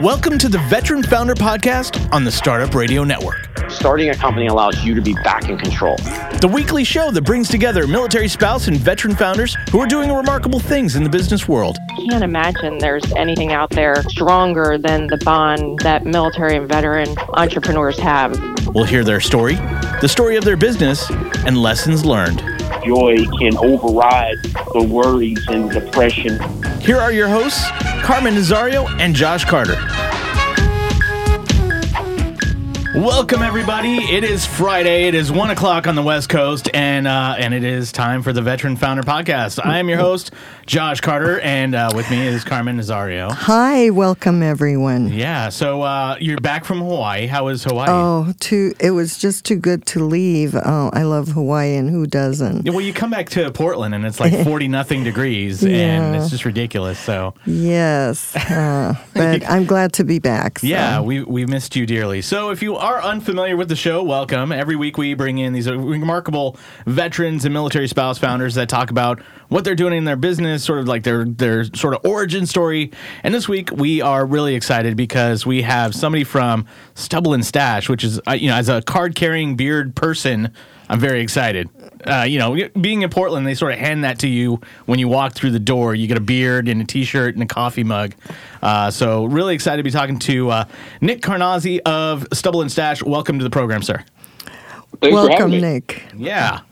Welcome to the Veteran Founder Podcast on the Startup Radio Network. Starting a company allows you to be back in control. The weekly show that brings together military spouse and veteran founders who are doing remarkable things in the business world. I can't imagine there's anything out there stronger than the bond that military and veteran entrepreneurs have. We'll hear their story, the story of their business, and lessons learned. Joy can override the worries and depression. Here are your hosts, Carmen Nazario and Josh Carter. Welcome everybody. It is Friday. It is one o'clock on the West Coast, and uh, and it is time for the Veteran Founder Podcast. I am your host, Josh Carter, and uh, with me is Carmen Nazario. Hi, welcome everyone. Yeah. So uh, you're back from Hawaii. How was Hawaii? Oh, too. It was just too good to leave. Oh, I love Hawaii, and who doesn't? Yeah, well, you come back to Portland, and it's like forty nothing degrees, and it's just ridiculous. So Yes, uh, but I'm glad to be back. so. Yeah, we, we missed you dearly. So, if you are unfamiliar with the show, welcome. Every week we bring in these remarkable veterans and military spouse founders that talk about what they're doing in their business, sort of like their their sort of origin story. And this week we are really excited because we have somebody from Stubble and Stash, which is uh, you know as a card carrying beard person. I'm very excited. Uh, you know, being in Portland, they sort of hand that to you when you walk through the door. You get a beard and a T-shirt and a coffee mug. Uh, so, really excited to be talking to uh, Nick Carnazzi of Stubble and Stash. Welcome to the program, sir. Thanks Welcome. Nick. Yeah.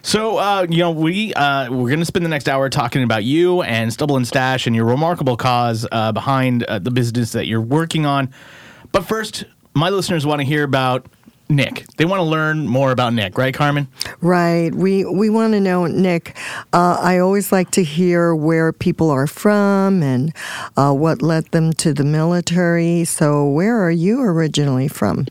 So, uh, you know, we uh, we're going to spend the next hour talking about you and Stubble and Stash and your remarkable cause uh, behind uh, the business that you're working on. But first, my listeners want to hear about Nick. They want to learn more about Nick, right, Carmen? Right. We we want to know, Nick. Uh, I always like to hear where people are from and uh, what led them to the military. So, where are you originally from?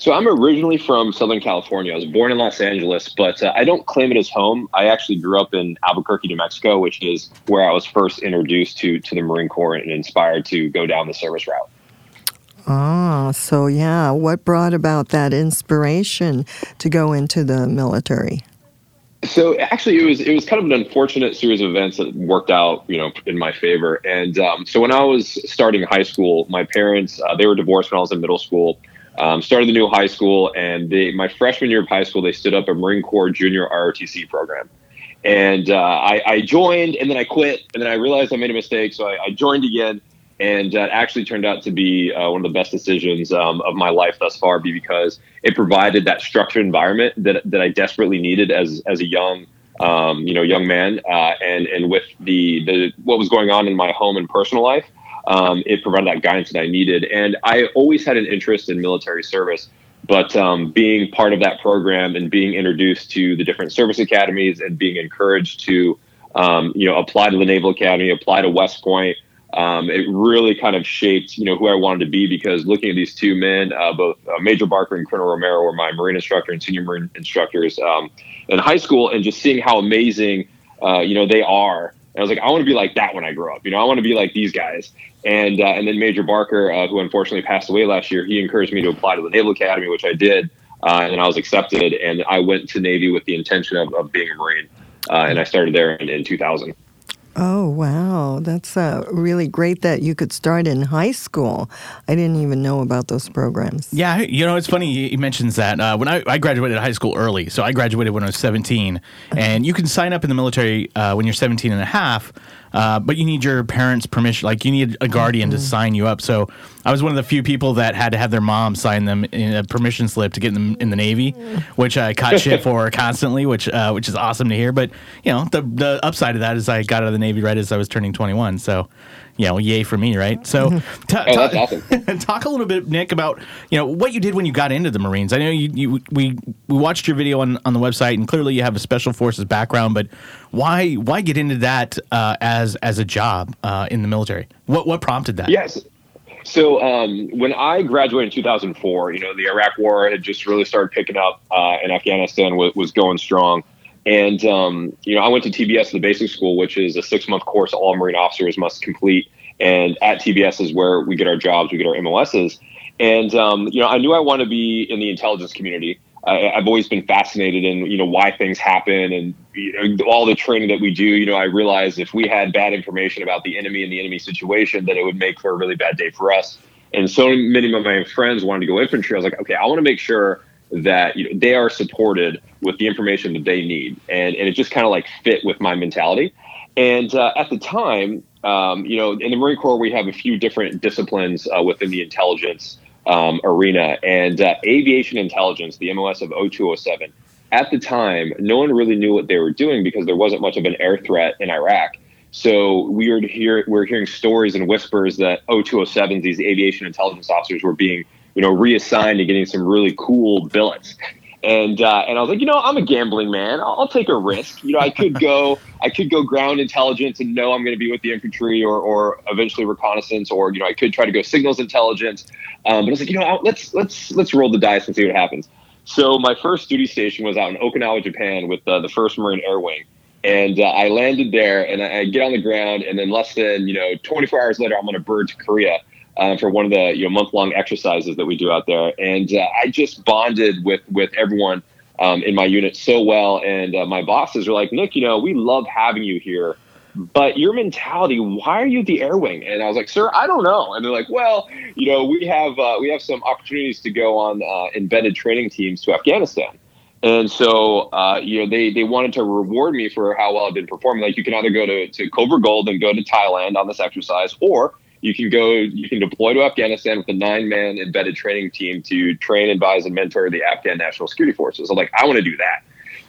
So I'm originally from Southern California. I was born in Los Angeles, but uh, I don't claim it as home. I actually grew up in Albuquerque, New Mexico, which is where I was first introduced to to the Marine Corps and inspired to go down the service route. Ah, so yeah. What brought about that inspiration to go into the military? So actually, it was it was kind of an unfortunate series of events that worked out, you know, in my favor. And um, so when I was starting high school, my parents uh, they were divorced when I was in middle school. Um, started the new high school, and they, my freshman year of high school, they stood up a Marine Corps Junior ROTC program. And uh, I, I joined, and then I quit, and then I realized I made a mistake, so I, I joined again. And that actually turned out to be uh, one of the best decisions um, of my life thus far, be because it provided that structured environment that, that I desperately needed as as a young um, you know young man, uh, and and with the the what was going on in my home and personal life, um, it provided that guidance that I needed. And I always had an interest in military service, but um, being part of that program and being introduced to the different service academies and being encouraged to um, you know apply to the Naval Academy, apply to West Point. Um, it really kind of shaped, you know, who I wanted to be because looking at these two men, uh, both uh, Major Barker and Colonel Romero were my Marine instructor and senior Marine instructors um, in high school, and just seeing how amazing, uh, you know, they are. And I was like, I want to be like that when I grow up. You know, I want to be like these guys. And uh, and then Major Barker, uh, who unfortunately passed away last year, he encouraged me to apply to the Naval Academy, which I did, uh, and I was accepted. And I went to Navy with the intention of, of being a Marine, and I started there in, in 2000. Oh, wow. That's uh, really great that you could start in high school. I didn't even know about those programs. Yeah, you know, it's funny he he mentions that. Uh, when I, I graduated high school early, so I graduated when I was 17, and you can sign up in the military uh, when you're 17 and a half, uh, but you need your parents' permission. Like, you need a guardian to sign you up. So I was one of the few people that had to have their mom sign them in a permission slip to get them in the Navy, which I caught shit for constantly, which uh, which is awesome to hear. But, you know, the, the upside of that is I got out of the Navy right as I was turning 21. So, you know, yay for me, right? So, ta- Oh, that's ta- awesome. talk a little bit, Nick, about you know what you did when you got into the Marines. I know you, you we we watched your video on, on the website, and clearly you have a special forces background. But why why get into that uh, as as a job uh, in the military? What what prompted that? Yes. So um, when I graduated in 2004, you know, the Iraq War had just really started picking up, uh, and Afghanistan was, was going strong. And um, you know, I went to TBS, the basic school, which is a six-month course all Marine officers must complete. And at TBS is where we get our jobs, we get our MOSs. And um, you know, I knew I wanted to be in the intelligence community. I, I've always been fascinated in you know why things happen and you know, all the training that we do. You know, I realized if we had bad information about the enemy and the enemy situation, that it would make for a really bad day for us. And so many of my friends wanted to go infantry. I was like, okay, I want to make sure that you know, they are supported with the information that they need, and and it just kind of like fit with my mentality. And uh, at the time, um, you know, in the Marine Corps, we have a few different disciplines uh, within the intelligence um, arena, and uh, aviation intelligence, the MOS of 0207. At the time, no one really knew what they were doing because there wasn't much of an air threat in Iraq. So we were hear we are hearing stories and whispers that 0207s, these aviation intelligence officers, were being you know reassigned and getting some really cool billets. And uh, and I was like, you know, I'm a gambling man. I'll, I'll take a risk. You know, I could go, I could go ground intelligence and know I'm going to be with the infantry or or eventually reconnaissance, or you know, I could try to go signals intelligence. Um, but I was like, you know, let's let's let's roll the dice and see what happens. So my first duty station was out in Okinawa, Japan, with uh, the First Marine Air Wing, and uh, I landed there, and I, I get on the ground, and then less than you know 24 hours later, I'm on a bird to Korea uh, for one of the you know month long exercises that we do out there, and uh, I just bonded with with everyone um, in my unit so well. And uh, my bosses are like, Nick, you know, we love having you here, but your mentality, why are you the air wing? And I was like, Sir, I don't know. And they're like, Well, you know, we have uh, we have some opportunities to go on uh, embedded training teams to Afghanistan. And so, uh, you know, they, they wanted to reward me for how well I've been performing. Like, you can either go to, to Cobra Gold and go to Thailand on this exercise, or you can go, you can deploy to Afghanistan with a nine man embedded training team to train, advise, and mentor the Afghan National Security Forces. I'm like, I want to do that.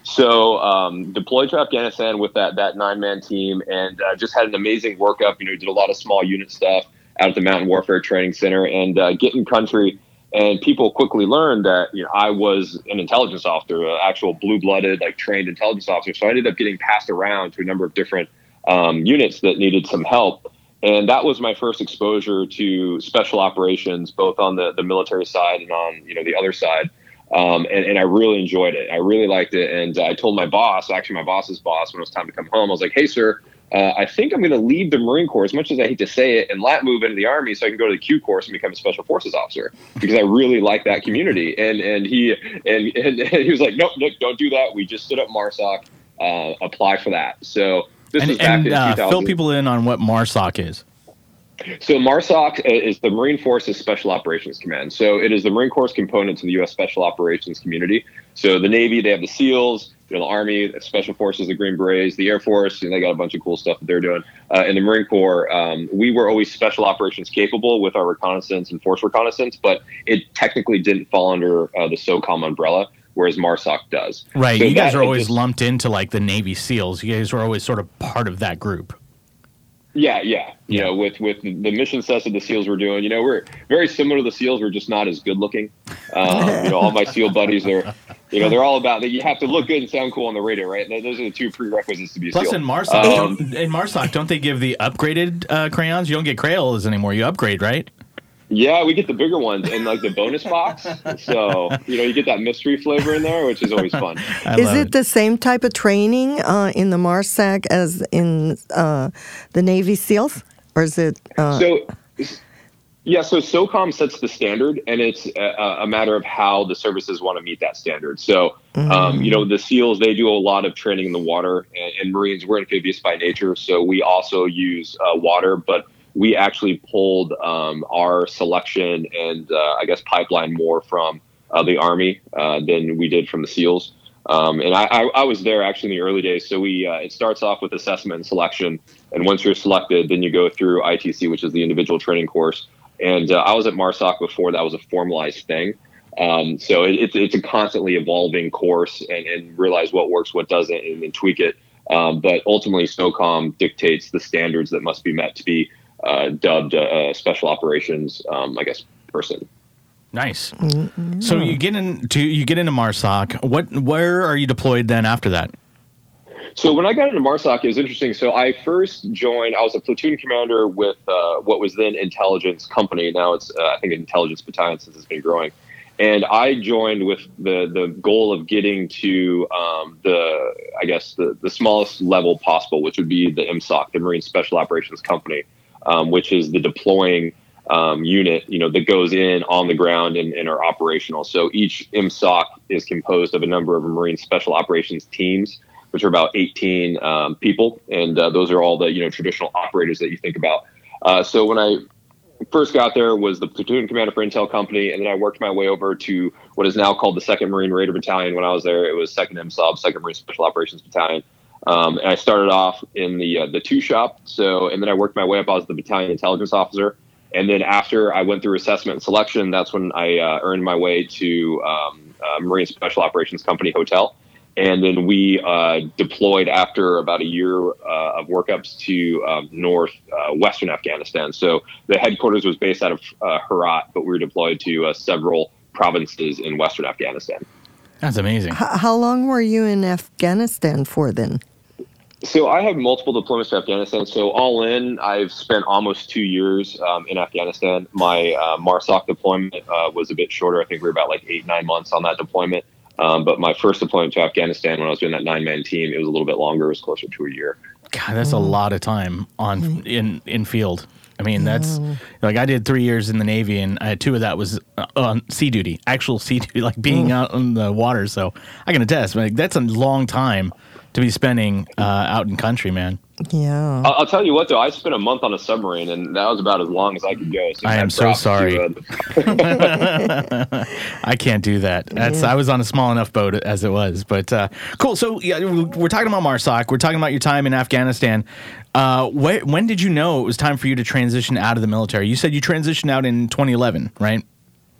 So um, deployed to Afghanistan with that that nine man team, and uh, just had an amazing workup. You know, did a lot of small unit stuff out at the Mountain Warfare Training Center, and uh, get in country. And people quickly learned that you know I was an intelligence officer, an actual blue blooded, like trained intelligence officer. So I ended up getting passed around to a number of different um, units that needed some help and that was my first exposure to special operations, both on the, the military side and on you know the other side. Um, and, and I really enjoyed it. I really liked it. And I told my boss, actually my boss's boss, when it was time to come home, I was like, "Hey, sir, uh, I think I'm going to leave the Marine Corps, as much as I hate to say it, and lat move into the Army so I can go to the Q course and become a Special Forces officer because I really like that community. And and he and, and, and he was like, nope, Nick, don't do that. We just stood up MARSOC, uh, apply for that. So this and, and uh, fill people in on what MARSOC is. So MARSOC is the Marine Forces Special Operations Command. So it is the Marine Corps component to the U.S. Special Operations community. So the Navy, they have the SEALs, you know, the Army, the Special Forces, the Green Berets, the Air Force, and they got a bunch of cool stuff that they're doing. Uh, in the Marine Corps, um, we were always special operations capable with our reconnaissance and force reconnaissance, but it technically didn't fall under uh, the SOCOM umbrella whereas MARSOC does. Right. So you guys are always just, lumped into like the Navy SEALs. You guys are always sort of part of that group. Yeah, yeah. You know, with with the mission sets that the SEALs were doing, you know, we're very similar to the SEALs. We're just not as good looking. Um, you know, all my SEAL buddies are, you know, they're all about that. You have to look good and sound cool on the radio, right? Those are the two prerequisites to be a Plus, SEAL. in MARSOC, um, in MARSOC, don't they give the upgraded uh, crayons? You don't get Crayolas anymore. You upgrade, right? Yeah, we get the bigger ones and like the bonus box. So you know, you get that mystery flavor in there, which is always fun. is it, it, the same type of training uh, in the MARSOC as in uh, the Navy SEALs, or is it? Uh... So, yeah. So SOCOM sets the standard, and it's a, a matter of how the services want to meet that standard. So, mm-hmm. um, you know, the SEALs they do a lot of training in the water, and, and Marines we're amphibious by nature, so we also use uh, water, but we actually pulled um, our selection and uh, I guess pipeline more from uh, the Army uh, than we did from the SEALs. Um, and I, I, I, was there actually in the early days. So we uh, it starts off with assessment and selection, and once you're selected, then you go through ITC, which is the individual training course. And uh, I was at MARSOC before that was a formalized thing. Um, so it, it's it's a constantly evolving course, and, and realize what works, what doesn't, and then tweak it. Um, but ultimately, SOCOM dictates the standards that must be met to be uh, dubbed a, special operations, um, I guess, person. Nice. Mm-hmm. So you get into you get into MARSOC. What where are you deployed then after that? So when I got into MARSOC, it was interesting. So I first joined. I was a platoon commander with uh, what was then Intelligence Company. Now it's uh, I think Intelligence Battalion since it's been growing. And I joined with the the goal of getting to um, the I guess the the smallest level possible, which would be the MSOC, the Marine Special Operations Company um, which is the deploying um, unit, you know, that goes in on the ground and, and are operational. So each MSOC is composed of a number of Marine Special Operations teams, which are about 18 um, people, and uh, those are all the you know traditional operators that you think about. Uh, so when I first got there was the platoon commander for Intel Company, and then I worked my way over to what is now called the Second Marine Raider Battalion. When I was there, it was Second MSOB, Second Marine Special Operations Battalion. Um, and I started off in the uh, the two shop. So, and then I worked my way up. I was the battalion intelligence officer, and then after I went through assessment and selection, that's when I uh, earned my way to um, uh, Marine Special Operations Company Hotel. And then we uh, deployed after about a year uh, of workups to um, north uh, western Afghanistan. So the headquarters was based out of uh, Herat, but we were deployed to uh, several provinces in western Afghanistan. That's amazing. H- how long were you in Afghanistan for then? So I have multiple deployments to Afghanistan. So all in, I've spent almost two years um, in Afghanistan. My uh, MARSOC deployment was a bit shorter. I think we were about like eight, nine months on that deployment. Um, but my first deployment to Afghanistan, when I was doing that nine man team, it was a little bit longer. It was closer to a year. God, that's a lot of time on in in field. I mean, that's like I did three years in the Navy, and I had two of that was uh, on sea duty, actual sea duty, like being out on the water. So I can attest, like that's a long time to be spending uh, out in country, man. Yeah. I'll, I'll tell you what, though, I spent a month on a submarine, and that was about as long as I could go. I am so sorry. I can't do that. That's I was on a small enough boat as it was, but uh, cool. So yeah, we're talking about Marsoc. We're talking about your time in Afghanistan. Uh, wh- when did you know it was time for you to transition out of the military? You said you transitioned out in 2011, right?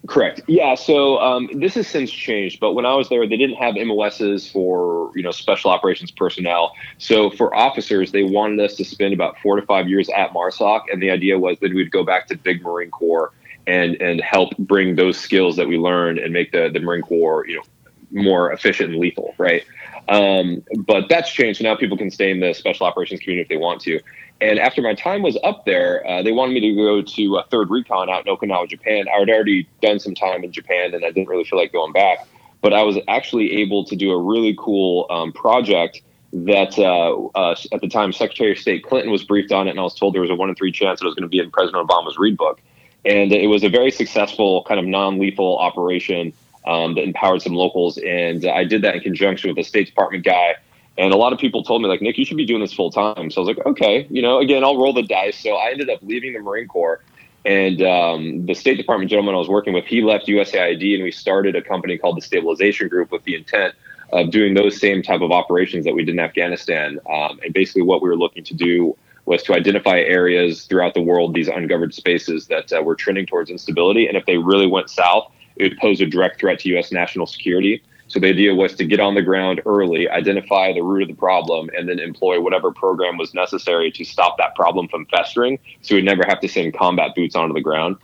Correct. Yeah. So um, this has since changed, but when I was there, they didn't have MOSs for you know special operations personnel. So for officers, they wanted us to spend about four to five years at MARSOC, and the idea was that we'd go back to big Marine Corps and and help bring those skills that we learned and make the the Marine Corps you know more efficient and lethal, right? Um, but that's changed. So Now people can stay in the special operations community if they want to. And after my time was up there, uh, they wanted me to go to a third recon out in Okinawa, Japan. I had already done some time in Japan, and I didn't really feel like going back. But I was actually able to do a really cool um, project that uh, uh, at the time Secretary of State Clinton was briefed on it, and I was told there was a one in three chance that it was going to be in President Obama's read book. And it was a very successful kind of non-lethal operation um, that empowered some locals. And I did that in conjunction with a State Department guy. And a lot of people told me, like, Nick, you should be doing this full time. So I was like, okay, you know, again, I'll roll the dice. So I ended up leaving the Marine Corps. And um, the State Department gentleman I was working with, he left USAID and we started a company called the Stabilization Group with the intent of doing those same type of operations that we did in Afghanistan. Um, and basically, what we were looking to do was to identify areas throughout the world, these ungoverned spaces that uh, were trending towards instability. And if they really went south, it would pose a direct threat to U.S. national security. So the idea was to get on the ground early, identify the root of the problem, and then employ whatever program was necessary to stop that problem from festering. So we'd never have to send combat boots onto the ground.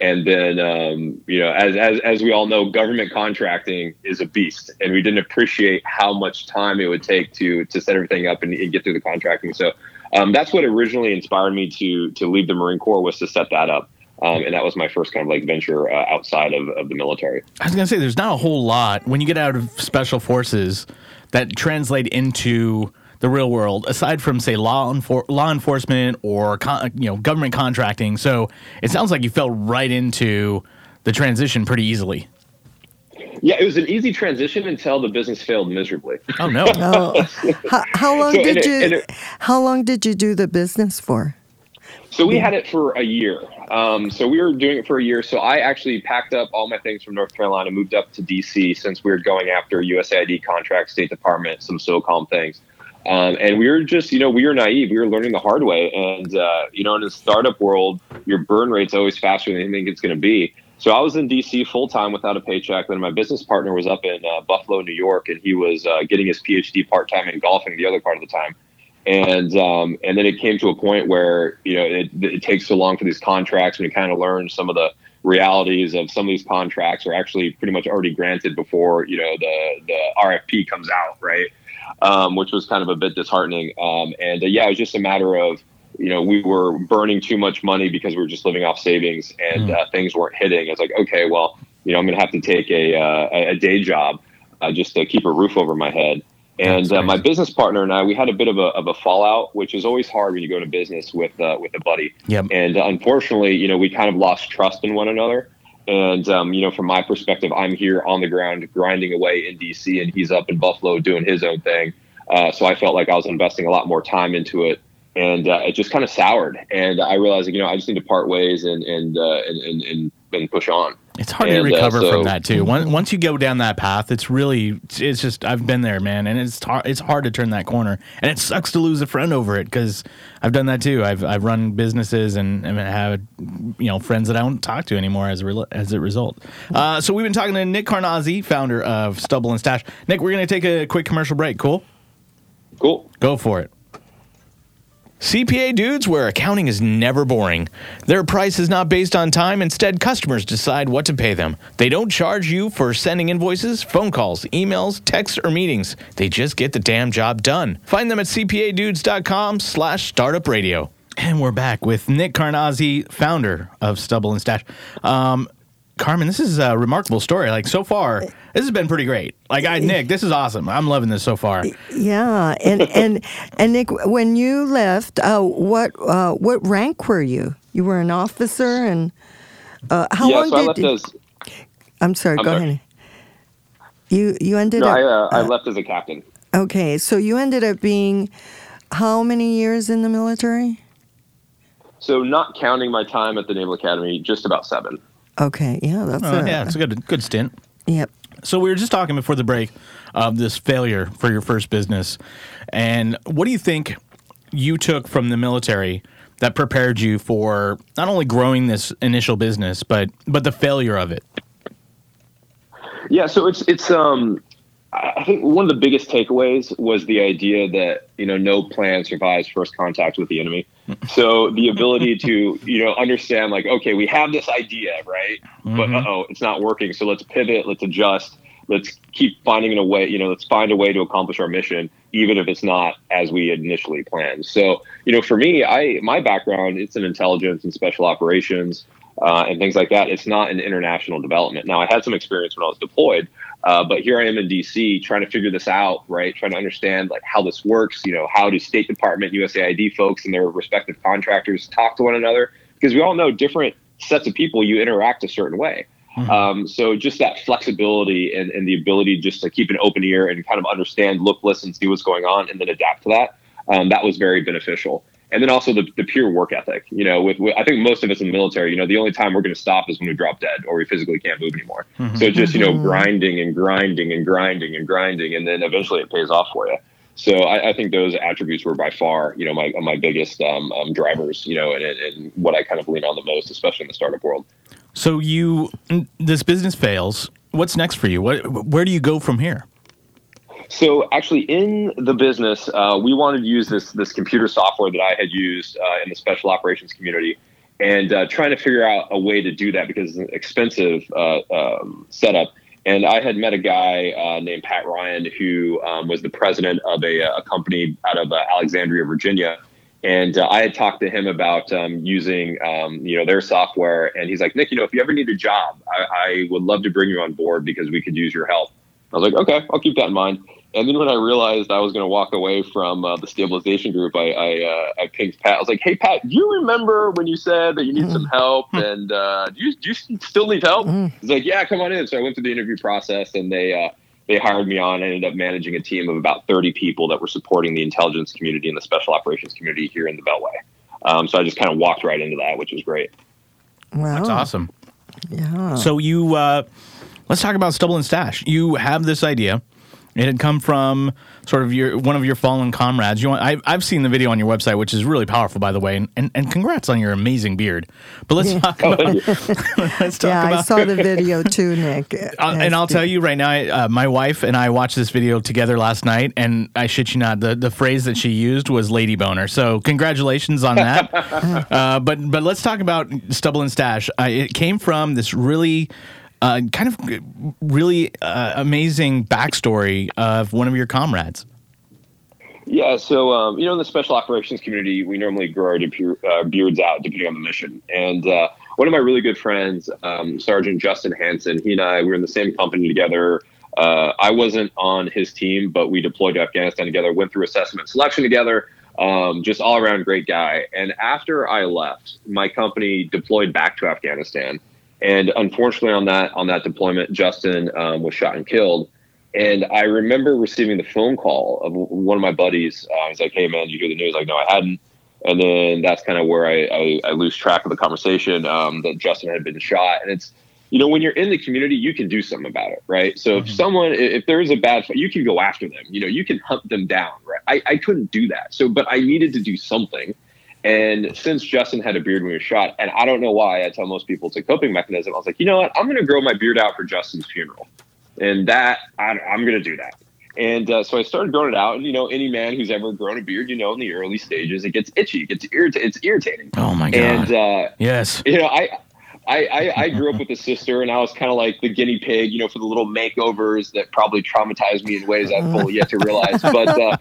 And then, um, you know, as, as, as we all know, government contracting is a beast, and we didn't appreciate how much time it would take to to set everything up and, and get through the contracting. So um, that's what originally inspired me to to leave the Marine Corps was to set that up. Um, and that was my first kind of like venture uh, outside of, of the military. I was gonna say there's not a whole lot when you get out of special forces that translate into the real world aside from say law enfor- law enforcement or con- you know government contracting. So it sounds like you fell right into the transition pretty easily. Yeah, it was an easy transition until the business failed miserably. Oh no! Oh, how, how long So, did it- you? it- how long did you do the business for? So we had it for a year. Um, so we were doing it for a year. So I actually packed up all my things from North Carolina, moved up to DC since we were going after USAID contracts, State Department, some SOCOM things. Um, and we were just, you know, we were naive. We were learning the hard way. And, uh, you know, in the startup world, your burn rate's always faster than you think it's going to be. So I was in DC full time without a paycheck. Then my business partner was up in uh, Buffalo, New York, and he was uh, getting his PhD part time in golfing the other part of the time and um, and then it came to a point where you know it, it takes so long for these contracts, and you kind of learn some of the realities of some of these contracts are actually pretty much already granted before you know the the RFP comes out, right? Um, which was kind of a bit disheartening. Um, and uh, yeah, it was just a matter of you know we were burning too much money because we were just living off savings, and uh, things weren't hitting. It's like okay, well, you know, I'm going to have to take a uh, a a day job uh, just to keep a roof over my head. And uh, my business partner and I, we had a bit of a, of a fallout, which is always hard when you go into business with uh, with a buddy. Yep. And uh, unfortunately, you know, we kind of lost trust in one another. And um, you know, from my perspective, I'm here on the ground grinding away in DC, and he's up in Buffalo doing his own thing. Uh, so I felt like I was investing a lot more time into it, and uh, it just kind of soured. And I realized, you know, I just need to part ways and and uh, and, and and and push on. It's hard to And, uh, recover so- from that too. Once once you go down that path, it's really it's just I've been there, man, and it's hard, it's hard to turn that corner, and it sucks to lose a friend over it because I've done that too. I've I've run businesses and, and had you know friends that I don't talk to anymore as a re- as a result. Uh, so we've been talking to Nick Carnazzi, founder of Stubble and Stash. Nick, we're gonna take a quick commercial break. Cool. Cool. Go for it. CPA dudes, where accounting is never boring. Their price is not based on time. Instead, customers decide what to pay them. They don't charge you for sending invoices, phone calls, emails, texts, or meetings. They just get the damn job done. Find them at cpadudes.com slash startup radio. And we're back with Nick Carnazzi, founder of Stubble and Stash. Um, Carmen, this is a remarkable story. Like so far, this has been pretty great. Like I, Nick, this is awesome. I'm loving this so far. Yeah, and and and Nick, when you left, uh, what uh, what rank were you? You were an officer, and uh, how yeah. long So I did? left as I'm sorry. I'm go sorry. ahead. You you ended no, up I, uh, I left as a captain. okay. So you ended up being how many years in the military? So not counting my time at the Naval Academy, just about seven. Okay, yeah, that's Oh, a, yeah, it's a good good stint. Yep. So we were just talking before the break of this failure for your first business, and what do you think you took from the military that prepared you for not only growing this initial business, but but the failure of it? Yeah, so it's it's um I think one of the biggest takeaways was the idea that you know no plan survives first contact with the enemy. So the ability to you know understand like okay we have this idea right, but uh oh it's not working. So let's pivot, let's adjust, let's keep finding a way you know let's find a way to accomplish our mission even if it's not as we initially planned. So you know for me I my background it's in intelligence and special operations uh, and things like that. It's not an international development. Now, I had some experience when I was deployed, uh, but here I am in DC trying to figure this out, right? Trying to understand like how this works. You know, how do State Department, USAID folks, and their respective contractors talk to one another? Because we all know different sets of people you interact a certain way. Um, so just that flexibility and, and the ability just to keep an open ear and kind of understand, look, listen, see what's going on, and then adapt to that. Um, that was very beneficial. And then also the, the pure work ethic. You know, with, with I think most of us in the military, you know, the only time we're going to stop is when we drop dead or we physically can't move anymore. So just you know, grinding and grinding and grinding and grinding, and then eventually it pays off for you. So I, I think those attributes were by far, you know, my my biggest um, um, drivers. You know, and, and and what I kind of lean on the most, especially in the startup world. So you this business fails. What's next for you? What where do you go from here? So actually, in the business, uh, we wanted to use this this computer software that I had used uh, in the special operations community, and uh, trying to figure out a way to do that because it's an expensive uh, um, setup. And I had met a guy uh, named Pat Ryan who um, was the president of a, a company out of uh, Alexandria, Virginia. And I had talked to him about um, using, um, you know, their software. And he's like, Nick, you know, if you ever need a job, I, I would love to bring you on board because we could use your help. I was like, okay, I'll keep that in mind. And then when I realized I was going to walk away from uh, the stabilization group, I I, uh, I pinged Pat. I was like, "Hey, Pat, do you remember when you said that you need some help? And uh, do you do you still need help?" He's like, "Yeah, come on in." So I went through the interview process, and they uh, they hired me on. I ended up managing a team of about 30 people that were supporting the intelligence community and the special operations community here in the Beltway. Um, so I just kind of walked right into that, which was great. Wow. That's awesome. Yeah. So you uh, let's talk about Stubble and Stash. You have this idea. It had come from sort of your one of your fallen comrades. You want, I, I've seen the video on your website, which is really powerful, by the way, and, and, and congrats on your amazing beard. But let's talk Oh, about let's talk yeah, I saw the video too, Nick. Uh, and I'll tell you right now, uh, my wife and I watched this video together last night, and I shit you not, the, the phrase that she used was "lady boner." So congratulations on that. uh, but but let's talk about Stubble and Stash. Uh, it came from this really. Uh, kind of really uh, amazing backstory of one of your comrades. Yeah, so um, you know, in the special operations community, we normally grow our de- uh, beards out depending on the mission. And uh, one of my really good friends, um, Sergeant Justin Hansen, he and I we were in the same company together uh, I wasn't on his team, but we deployed to Afghanistan together, went through assessment selection together. Um, just all around great guy. And after I left, my company deployed back to Afghanistan. And unfortunately, on that on that deployment, Justin um, was shot and killed. And I remember receiving the phone call of one of my buddies. Uh, he's like, "Hey, man, you hear the news?" Like, no, I hadn't. And then that's kind of where I, I, I, lose track of the conversation um, that Justin had been shot. And it's, you know, when you're in the community, you can do something about it, right? So mm-hmm. if someone, if there is a bad, you can go after them. You know, you can hunt them down, right? I, I couldn't do that. So, but I needed to do something. And since Justin had a beard when he was shot, and I don't know why, I tell most people it's a coping mechanism. I was like, you know what? I'm going to grow my beard out for Justin's funeral, and that I, I'm going to do that. And uh, so I started growing it out. And, you know, any man who's ever grown a beard, you know, in the early stages, it gets itchy, it gets irrit- it's irritating. Oh my God. And, uh, yes. You know, I, I, I, I, grew up with a sister, and I was kind of like the guinea pig, you know, for the little makeovers that probably traumatized me in ways I've fully yet to realize. But uh,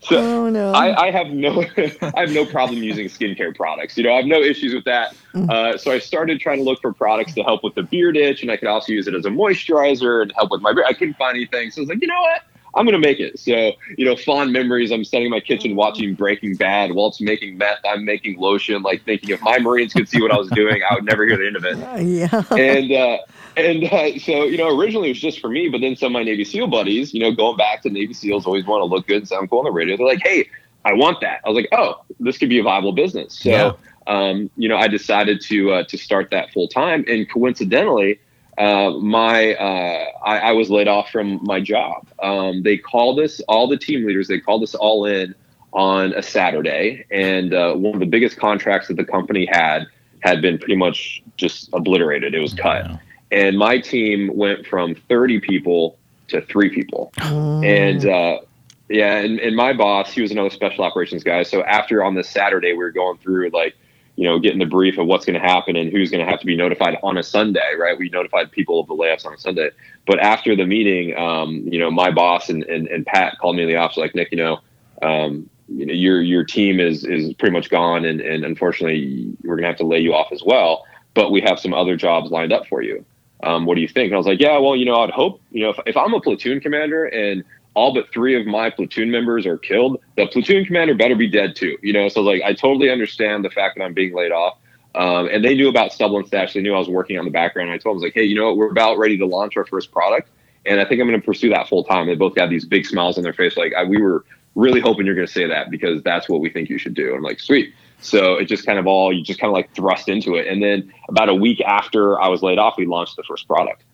so oh, no. I, I, have no, I have no problem using skincare products. You know, I have no issues with that. Mm. Uh, so I started trying to look for products to help with the beard itch, and I could also use it as a moisturizer and help with my beard. I couldn't find anything, so I was like, you know what? I'm gonna make it. So, you know, fond memories. I'm sitting in my kitchen watching Breaking Bad. While it's making meth, I'm making lotion. Like thinking if my Marines could see what I was doing, I would never hear the end of it. Yeah. And uh, and uh, so, you know, originally it was just for me, but then some of my Navy SEAL buddies, you know, going back to Navy SEALs, always want to look good and sound cool on the radio. They're like, hey, I want that. I was like, oh, this could be a viable business. So, yeah. um, you know, I decided to uh, to start that full time, and coincidentally uh, my uh, I, I, was laid off from my job. Um, they called us, all the team leaders, they called us all in on a Saturday, and uh, one of the biggest contracts that the company had had been pretty much just obliterated. It was cut, and my team went from 30 people to three people, oh. and uh, yeah, and, and my boss, he was another special operations guy. So after on this Saturday, we were going through like you know, getting the brief of what's going to happen and who's going to have to be notified on a Sunday, right? We notified people of the layoffs on a Sunday. But after the meeting, um, you know, my boss and, and, and Pat called me in the office like, Nick, you know, um, you know, your your team is is pretty much gone, and, and unfortunately, we're gonna have to lay you off as well. But we have some other jobs lined up for you. Um, what do you think? And I was like, yeah, well, you know, I'd hope, you know, if, if I'm a platoon commander and all but three of my platoon members are killed, the platoon commander better be dead too. You know, so like I totally understand the fact that I'm being laid off. Um, and they knew about stubble and stash. They knew I was working on the background. I told them, I was like, hey, you know what? We're about ready to launch our first product. And I think I'm going to pursue that full time. They both got these big smiles on their face. Like, I, we were really hoping you're going to say that because that's what we think you should do. I'm like, sweet. So it just kind of all, you just kind of like thrust into it. And then about a week after I was laid off, we launched the first product.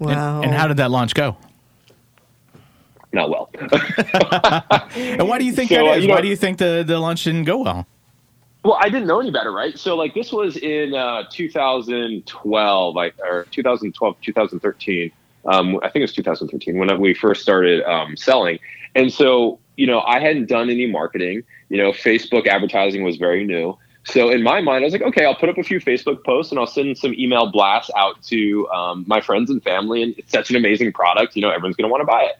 Wow. And, and how did that launch go? Not well. and why do you think so, that uh, is? Uh, know, why do you think the, the launch didn't go well? Well, I didn't know any better, right? So, like, this was in uh, 2012, like, or 2012, 2013. Um, I think it was 2013 when we first started um, selling. And so, you know, I hadn't done any marketing. You know, Facebook advertising was very new. So in my mind, I was like, okay, I'll put up a few Facebook posts and I'll send some email blasts out to um, my friends and family. And it's such an amazing product. You know, everyone's going to want to buy it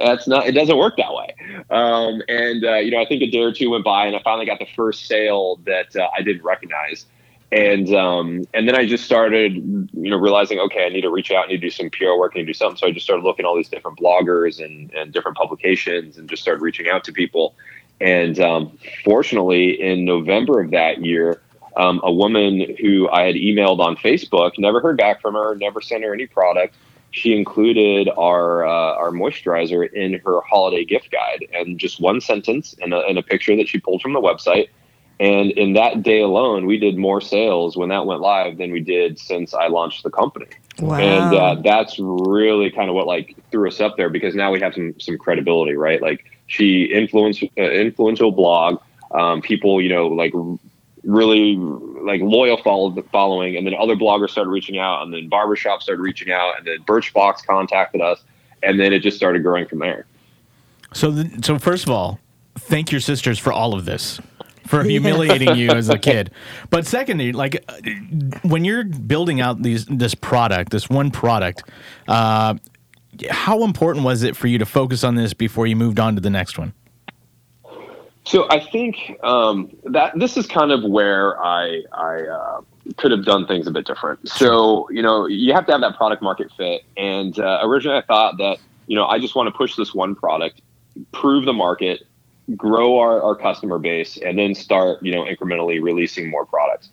that's not it doesn't work that way. Um, and uh, you know i think a day or two went by and i finally got the first sale that uh, i didn't recognize. And um, and then i just started you know realizing okay i need to reach out and need to do some pr work and do something. So i just started looking all these different bloggers and, and different publications and just started reaching out to people. And um, fortunately in november of that year um, a woman who i had emailed on facebook never heard back from her never sent her any product she included our uh, our moisturizer in her holiday gift guide and just one sentence and a, and a picture that she pulled from the website. And in that day alone, we did more sales when that went live than we did since I launched the company. Wow. And uh, that's really kind of what like threw us up there because now we have some some credibility, right? Like she influenced uh, influential blog. Um, people, you know, like really like loyal follow, following, and then other bloggers started reaching out, and then barbershop started reaching out, and then Birchbox contacted us, and then it just started growing from there. So, the, so first of all, thank your sisters for all of this, for humiliating you as a kid. But secondly, like when you're building out these this product, this one product, uh, how important was it for you to focus on this before you moved on to the next one? So I think um, that this is kind of where I I uh, could have done things a bit different. So, you know, you have to have that product market fit. And uh, originally I thought that, you know, I just want to push this one product, prove the market, grow our, our customer base, and then start, you know, incrementally releasing more products.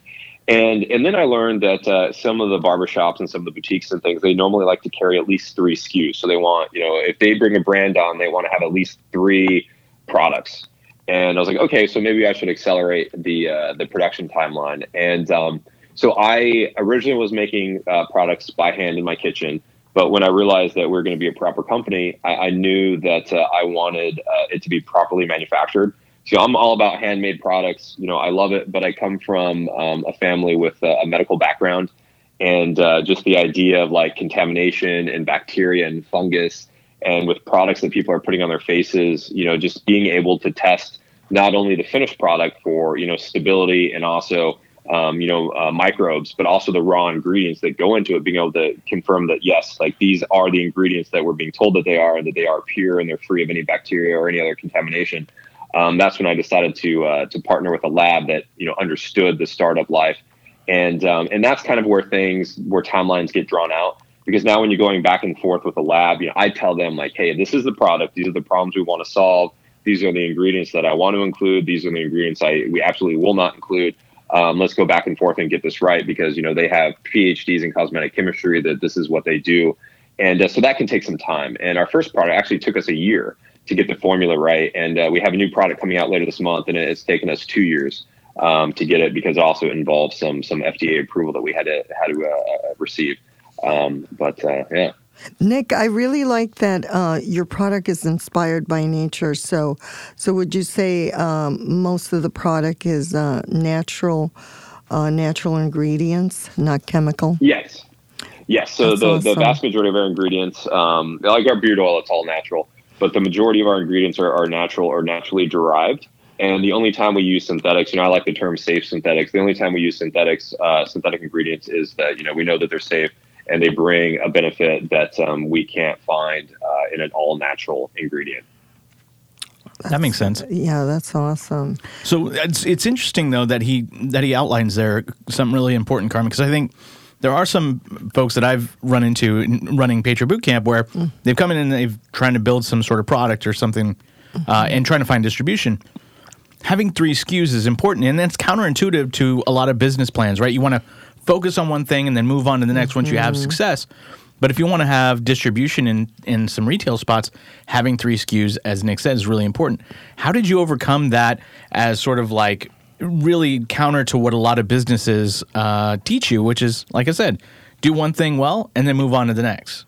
And and then I learned that uh, some of the barbershops and some of the boutiques and things they normally like to carry at least three SKUs. So they want you know if they bring a brand on, they want to have at least three products. And I was like, okay, so maybe I should accelerate the uh, the production timeline. And um, so I originally was making uh, products by hand in my kitchen, but when I realized that we are going to be a proper company, I, I knew that uh, I wanted uh, it to be properly manufactured. So I'm all about handmade products. You know, I love it, but I come from um, a family with a, medical background, and uh, just the idea of like contamination and bacteria and fungus, and with products that people are putting on their faces, you know, just being able to test not only the finished product for you know stability and also um, you know uh, microbes, but also the raw ingredients that go into it, being able to confirm that yes, like these are the ingredients that we're being told that they are, and that they are pure and they're free of any bacteria or any other contamination. Um, that's when I decided to uh, to partner with a lab that you know understood the startup life, and um, and that's kind of where things where timelines get drawn out because now when you're going back and forth with a lab, you know I tell them like, hey, this is the product, these are the problems we want to solve, these are the ingredients that I want to include, these are the ingredients I we absolutely will not include. Um, let's go back and forth and get this right because you know they have PhDs in cosmetic chemistry that this is what they do, and uh, so that can take some time. And our first product actually took us a year to get the formula right. And uh, we have a new product coming out later this month, and it's taken us two years um, to get it because it also involves some some FDA approval that we had to had to uh, receive. Um, but uh, yeah. Nick, I really like that uh, your product is inspired by nature. So, so would you say um, most of the product is uh, natural, uh, natural ingredients, not chemical? Yes, yes. So That's the, awesome. the vast majority of our ingredients, um, like our beard oil, it's all natural but the majority of our ingredients are, are natural or naturally derived. And the only time we use synthetics, you know, I like the term safe synthetics. The only time we use synthetics, uh, synthetic ingredients, is that you know we know that they're safe and they bring a benefit that um, we can't find uh, in an all natural ingredient. that makes sense. Yeah, that's awesome. So it's it's interesting though that he that he outlines there something really important, Carmen, because I think there are some folks that I've run into in running Patriot Boot Camp where mm. they've come in and they've trying to build some sort of product or something mm-hmm. uh, and trying to find distribution. Having three SKUs is important, and that's counterintuitive to a lot of business plans, right? You want to focus on one thing and then move on to the next mm-hmm. once you have mm-hmm. success. But if you want to have distribution in, in some retail spots, having three SKUs, as Nick said, is really important. How did you overcome that as sort of like really counter to what a lot of businesses uh, teach you, which is, like I said, do one thing well and then move on to the next.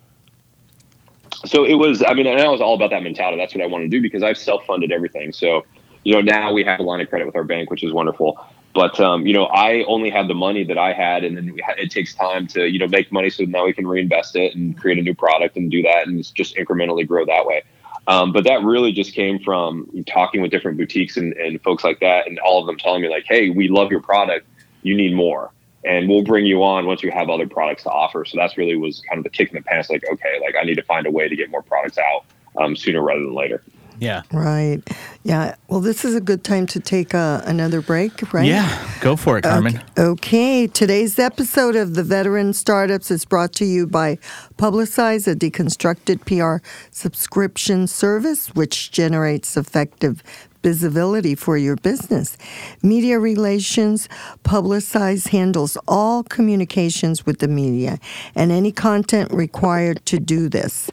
So it was, I mean, and I was all about that mentality. That's what I want to do because I've self funded everything. So, you know, now we have a line of credit with our bank, which is wonderful. But, um, you know, I only had the money that I had, and then it takes time to, you know, make money so now we can reinvest it and create a new product and do that and just incrementally grow that way. Um, but that really just came from talking with different boutiques and, and folks like that, and all of them telling me like, "Hey, we love your product. You need more." and we'll bring you on once you have other products to offer. So that's really was kind of the kick in the pants. Like, okay, like I need to find a way to get more products out um, sooner rather than later. Yeah. Right. Yeah. Well, this is a good time to take uh, another break, right? Yeah. Go for it, Carmen. Okay. okay. Today's episode of the Veteran Startups is brought to you by Publicize, a deconstructed PR subscription service which generates effective visibility for your business. Media Relations Publicize handles all communications with the media and any content required to do this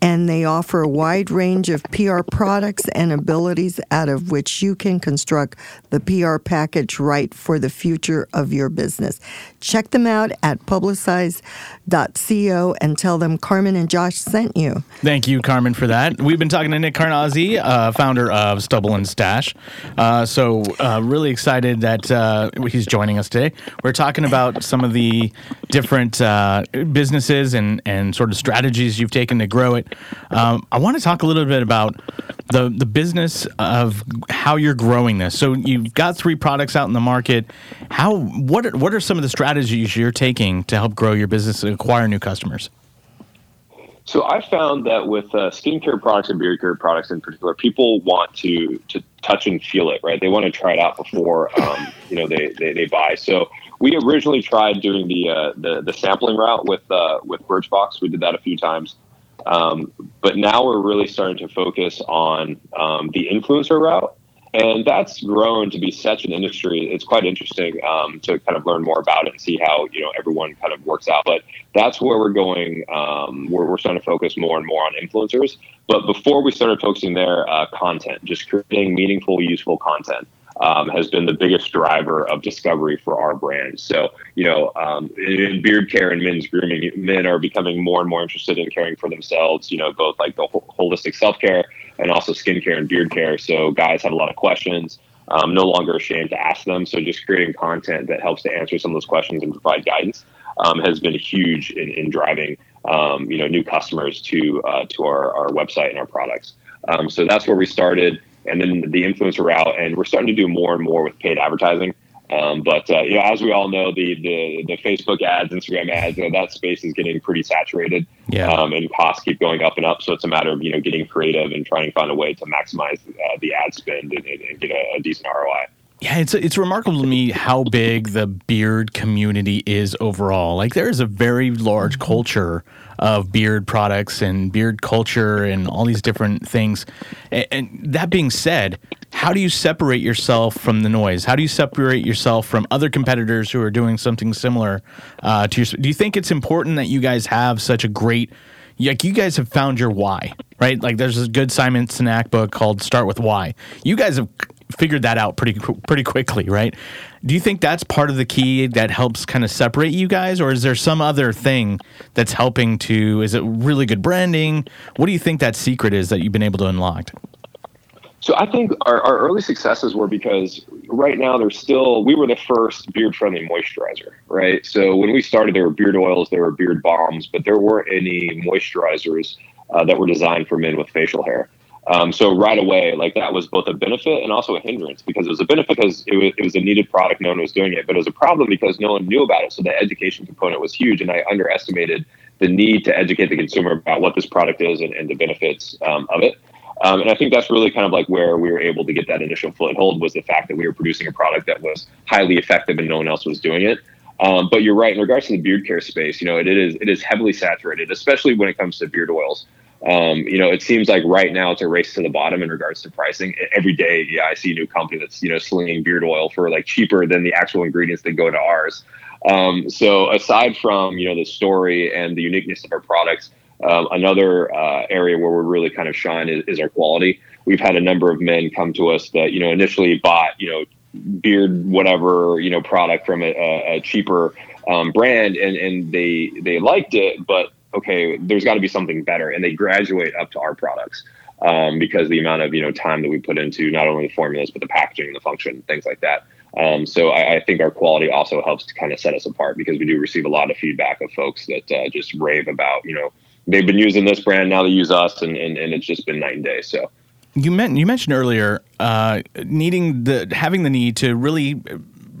and they offer a wide range of PR products and abilities out of which you can construct the PR package right for the future of your business. Check them out at publicize.co and tell them Carmen and Josh sent you. Thank you, Carmen, for that. We've been talking to Nick Carnazzi, uh, founder of Stubble and Stash. Uh, so, uh, really excited that uh, he's joining us today. We're talking about some of the different uh, businesses and, and sort of strategies you've taken to grow it. Um, I want to talk a little bit about the the business of how you're growing this. So you've got three products out in the market. How what are, what are some of the strategies you're taking to help grow your business and acquire new customers? So I found that with uh, skincare products and beard care products in particular, people want to to touch and feel it, right? They want to try it out before um, you know they, they, they buy. So we originally tried doing the uh, the, the sampling route with uh, with Birchbox. We did that a few times, um, but now we're really starting to focus on um, the influencer route and that's grown to be such an industry. It's quite interesting um, to kind of learn more about it and see how you know everyone kind of works out. But that's where we're going. Um, we're, we're starting to focus more and more on influencers. But before we started focusing there, uh, content, just creating meaningful, useful content. Um, has been the biggest driver of discovery for our brand. So, you know, um, in beard care and men's grooming, men are becoming more and more interested in caring for themselves, you know, both like the holistic self care and also skincare and beard care. So guys have a lot of questions. Um, no longer ashamed to ask them. So just creating content that helps to answer some of those questions and provide guidance um, has been huge in, in driving um, you know new customers to uh, to our, our website and our products. Um, so that's where we started, and then the influencer route, and we're starting to do more and more with paid advertising. Um, but uh, you know, as we all know, the, the the Facebook ads, Instagram ads, you know, that space is getting pretty saturated. Yeah. Um, and costs keep going up and up. So it's a matter of you know getting creative and trying to find a way to maximize uh, the ad spend and, and, and get a, a, decent ROI. Yeah, it's it's remarkable to me how big the beard community is overall. Like there is a very large culture of beard products and beard culture and all these different things. And, and, that being said, how do you separate yourself from the noise? How do you separate yourself from other competitors who are doing something similar uh, to your, Do you think it's important that you guys have such a great like you guys have found your why, right? Like there's a good Simon Sinek book called Start with Why. You guys have figured that out pretty pretty quickly, right? Do you think that's part of the key that helps kind of separate you guys, or is there some other thing that's helping to? Is it really good branding? What do you think that secret is that you've been able to unlock? So I think our, our early successes were because right now there's still we were the first beard friendly moisturizer, right? So when we started, there were beard oils, there were beard bombs, but there weren't any moisturizers uh, that were designed for men with facial hair. Um, so right away, like that was both a benefit and also a hindrance because it was a benefit because it was, it was a needed product, no one was doing it, but it was a problem because no one knew about it. So the education component was huge, and I underestimated the need to educate the consumer about what this product is and, and the benefits um, of it. Um, and I think that's really kind of like where we were able to get that initial foothold was the fact that we were producing a product that was highly effective and no one else was doing it. Um, but you're right in regards to the beard care space. You know, it, it is it is heavily saturated, especially when it comes to beard oils. Um, you know, it seems like right now it's a race to the bottom in regards to pricing. Every day, yeah, I see a new company that's you know slinging beard oil for like cheaper than the actual ingredients that go to ours. Um, so aside from you know the story and the uniqueness of our products, um, another uh, area where we're really kind of shine is, is, our quality. We've had a number of men come to us that you know initially bought you know beard whatever you know product from a, a cheaper um, brand and and they they liked it, but okay, there's got to be something better, and they graduate up to our products. Um, because the amount of you know time that we put into not only the formulas but the packaging, the function, things like that. Um, so I, I, think our quality also helps to kind of set us apart because we do receive a lot of feedback of folks that uh, just rave about you know they've been using this brand now they use us and, and, and it's just been night and day so you meant you mentioned earlier uh, needing the having the need to really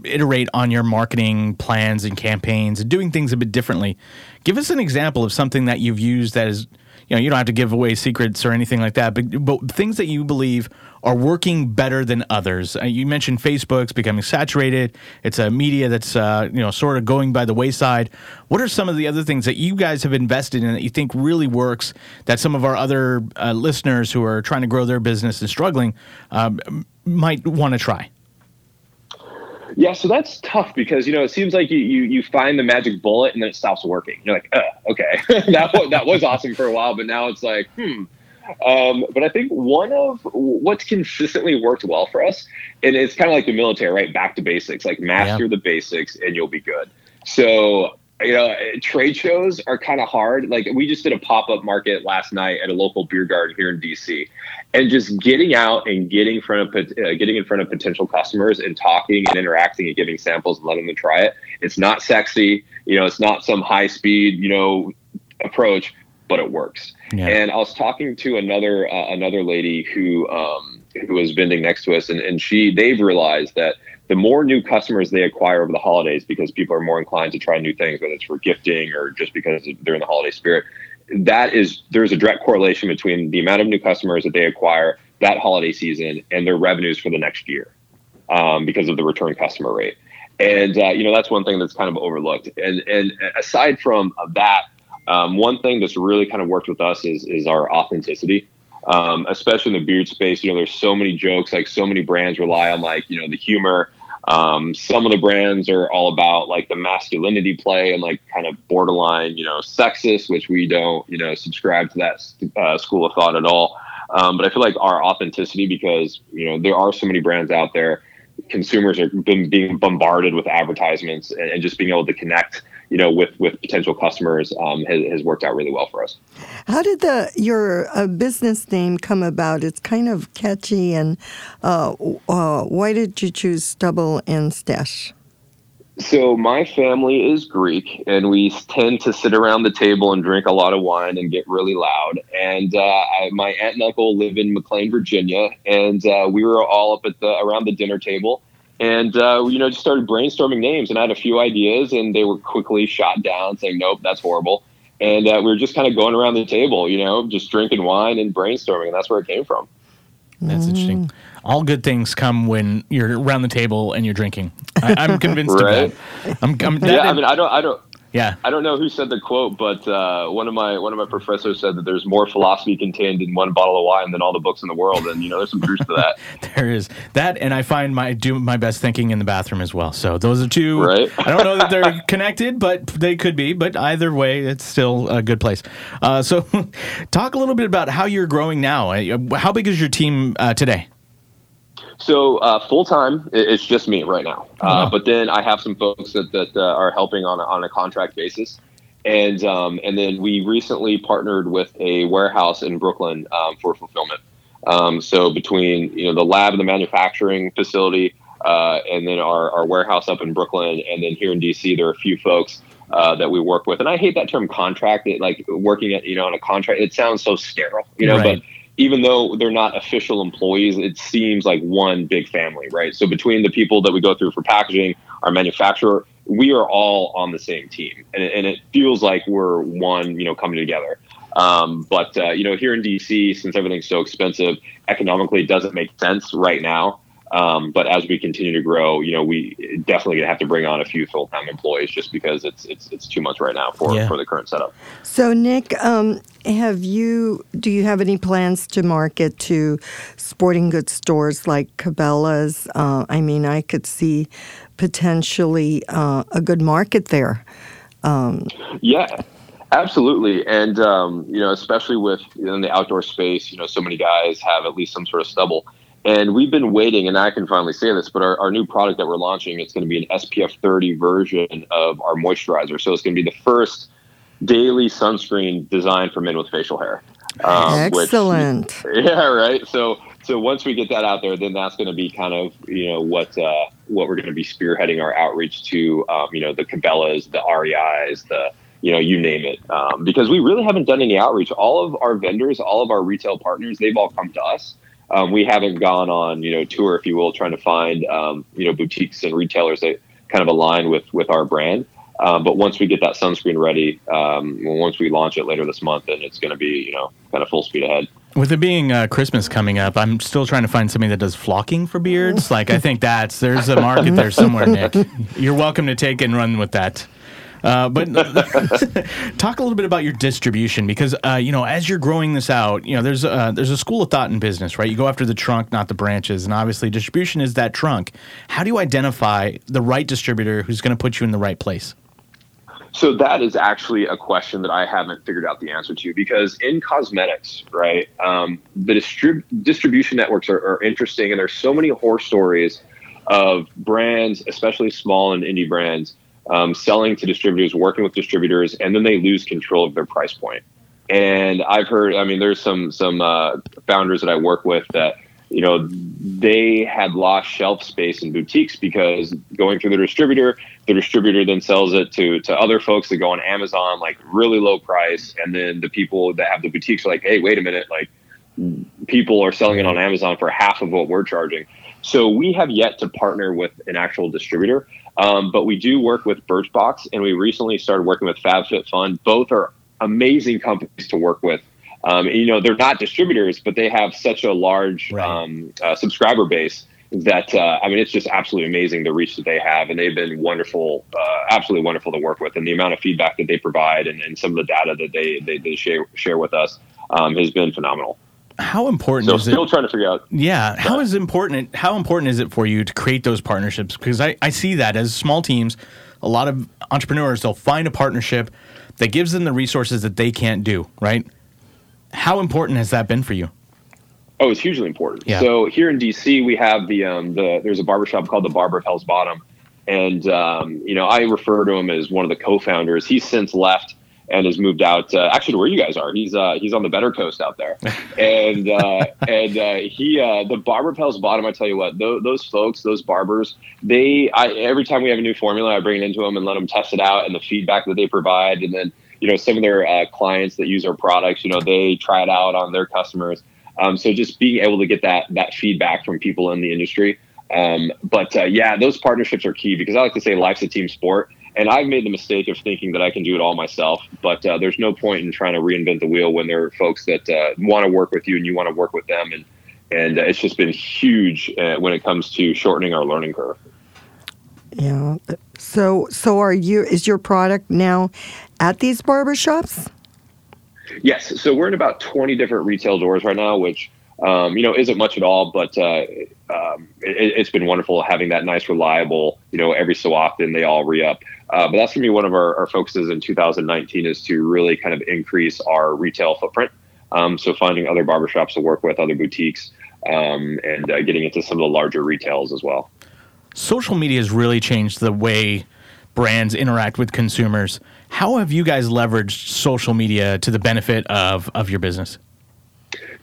iterate on your marketing plans and campaigns and doing things a bit differently. Give us an example of something that you've used that is you know you don't have to give away secrets or anything like that but, but things that you believe are working better than others. Uh, you mentioned facebook's becoming saturated. It's a media that's uh, you know sort of going by the wayside. What are some of the other things that you guys have invested in that you think really works that some of our other uh, listeners who are trying to grow their business and struggling um, might want to try yeah, so that's tough because you know it seems like you you, you find the magic bullet and then it stops working. You're like, uh, okay, that was, that was awesome for a while, but now it's like, hmm. Um, but I think one of what's consistently worked well for us, and it's kind of like the military, right? Back to basics, like master yeah. the basics and you'll be good. So you know, trade shows are kind of hard. Like we just did a pop up market last night at a local beer garden here in DC, and just getting out and getting in front of uh, getting in front of potential customers and talking and interacting and giving samples and letting them try it. It's not sexy, you know. It's not some high speed, you know, approach, but it works. Yeah. And I was talking to another uh, another lady who um, who was vending next to us, and, and she they've realized that the more new customers they acquire over the holidays because people are more inclined to try new things, whether it's for gifting or just because they're in the holiday spirit. That is, there's a direct correlation between the amount of new customers that they acquire that holiday season and their revenues for the next year um, because of the return customer rate. And uh, you know that's one thing that's kind of overlooked. And and aside from that, um, one thing that's really kind of worked with us is is our authenticity. Um, especially in the beard space, you know, there's so many jokes, like so many brands rely on like, you know, the humor. Um, some of the brands are all about like the masculinity play and like kind of borderline, you know, sexist, which we don't, you know, subscribe to that uh, school of thought at all. Um, but I feel like our authenticity, because, you know, there are so many brands out there, consumers are being bombarded with advertisements and, and just being able to connect you know, with with potential customers um, has, has, worked out really well for us. How did the your uh, business name come about? It's kind of catchy, and uh, uh, why did you choose Stubble and Stache? So my family is Greek, and we tend to sit around the table and drink a lot of wine and get really loud. And uh, I, my aunt and uncle live in McLean, Virginia, and uh, we were all up at the around the dinner table and uh, you know just started brainstorming names and i had a few ideas and they were quickly shot down saying nope that's horrible. And uh, we were just kind of going around the table you know just drinking wine and brainstorming and that's where it came from. That's interesting. All good things come when you're around the table and you're drinking. I, am convinced right? of that. I'm, I'm, that yeah i mean i don't i don't yeah. I don't know who said the quote, but uh, one of my one of my professors said that there's more philosophy contained in one bottle of wine than all the books in the world, and you know there's some truth to that. there is that, and I find my do my best thinking in the bathroom as well. So those are two. Right. I don't know that they're connected, but they could be. But either way, it's still a good place. Uh, so, talk a little bit about how you're growing now. Uh, how big is your team uh, today? So uh, full time, it's just me right now. Uh, wow. But then I have some folks that that uh, are helping on a, on a contract basis, and um, and then we recently partnered with a warehouse in Brooklyn um, for fulfillment. Um, so between you know the lab and the manufacturing facility, uh, and then our, our warehouse up in Brooklyn, and then here in DC, there are a few folks uh, that we work with. And I hate that term contract. It, like working at you know on a contract, it sounds so sterile, you know. Right. Even though they're not official employees, it seems like one big family, right? So between the people that we go through for packaging, our manufacturer, we are all on the same team, and, and it feels like we're one, you know, coming together. Um, but uh, you know, here in DC, since everything's so expensive, economically, it doesn't make sense right now. Um, but as we continue to grow, you know, we definitely gonna have to bring on a few full time employees just because it's it's it's too much right now for yeah. for the current setup. So, Nick, um, have you do you have any plans to market to sporting goods stores like Cabela's? Uh, I mean, I could see potentially uh, a good market there. Um, yeah. Absolutely, and um, you know, especially with in the outdoor space, you know, so many guys have at least some sort of stubble and we've been waiting, and I can finally say this, but our, our new product that we're launching, it's going to be an SPF 30 version of our moisturizer. So it's going to be the first daily sunscreen designed for men with facial hair. Um, Excellent. Which, yeah, right. So so once we get that out there, then that's going to be kind of you know what uh, what we're going to be spearheading our outreach to. Um, you know the Cabela's, the REI's, the you know you name it, um, because we really haven't done any outreach. All of our vendors, all of our retail partners, they've all come to us um, we haven't gone on you know tour, if you will, trying to find um, you know boutiques and retailers that kind of align with with our brand. Um, but once we get that sunscreen ready, um, once we launch it later this month, then it's going to be you know kind of full speed ahead. With it being uh, Christmas coming up, I'm still trying to find somebody that does flocking for beards. Like I think that's there's a market there somewhere, Nick. You're welcome to take and run with that. Uh, but talk a little bit about your distribution because uh, you know as you're growing this out, you know there's a, there's a school of thought in business, right? You go after the trunk, not the branches, and obviously distribution is that trunk. How do you identify the right distributor who's going to put you in the right place? So that is actually a question that I haven't figured out the answer to because in cosmetics, right, um, the distrib- distribution networks are, are interesting, and there's so many horror stories of brands, especially small and indie brands, um, selling to distributors, working with distributors, and then they lose control of their price point. And I've heard, I mean, there's some some uh, founders that I work with that you know they had lost shelf space in boutiques because going through the distributor, the distributor then sells it to to other folks that go on Amazon like really low price, and then the people that have the boutiques are like, hey, wait a minute, like people are selling it on Amazon for half of what we're charging. So we have yet to partner with an actual distributor, um, but we do work with Birchbox, and we recently started working with FabFitFun. Both are amazing companies to work with. Um, and, you know, they're not distributors, but they have such a large Right. um, uh, subscriber base that uh, I mean, it's just absolutely amazing the reach that they have, and they've been wonderful, uh, absolutely wonderful to work with, and the amount of feedback that they provide, and, and some of the data that they they, they share share with us um, has been phenomenal. How important So is it? still trying to figure out. Yeah. How is important? How important is it for you to create those partnerships? Because I, I see that as small teams, a lot of entrepreneurs they'll find a partnership that gives them the resources that they can't do. Right. How important has that been for you? Oh, it's hugely important. Yeah. So here in DC, we have the um, the there's a barbershop called the Barber of Hell's Bottom, and um, you know I refer to him as one of the co-founders. He's since left and has moved out uh, actually to where you guys are. He's uh, he's on the better coast out there, and uh, and uh, he uh, the Barber Hell's Bottom. I tell you what, those, those folks, those barbers, they I every time we have a new formula, I bring it into them and let them test it out, and the feedback that they provide, and then you know some of their uh, clients that use our products, you know they try it out on their customers. Um, so just being able to get that that feedback from people in the industry. Um, but uh, yeah, those partnerships are key because I like to say life's a team sport. And I've made the mistake of thinking that I can do it all myself. But uh, there's no point in trying to reinvent the wheel when there are folks that uh, want to work with you and you want to work with them. And and uh, it's just been huge uh, when it comes to shortening our learning curve. Yeah. So so are you? Is your product now at these barbershops? Yes. So we're in about 20 different retail doors right now, which, um, you know, isn't much at all, but uh, um, it, it's been wonderful having that nice, reliable, you know, every so often they all re up. Uh, but that's going to be one of our, our focuses in 2019 is to really kind of increase our retail footprint. Um, so finding other barbershops to work with, other boutiques, um, and uh, getting into some of the larger retails as well. Social media has really changed the way brands interact with consumers. How have you guys leveraged social media to the benefit of, of your business?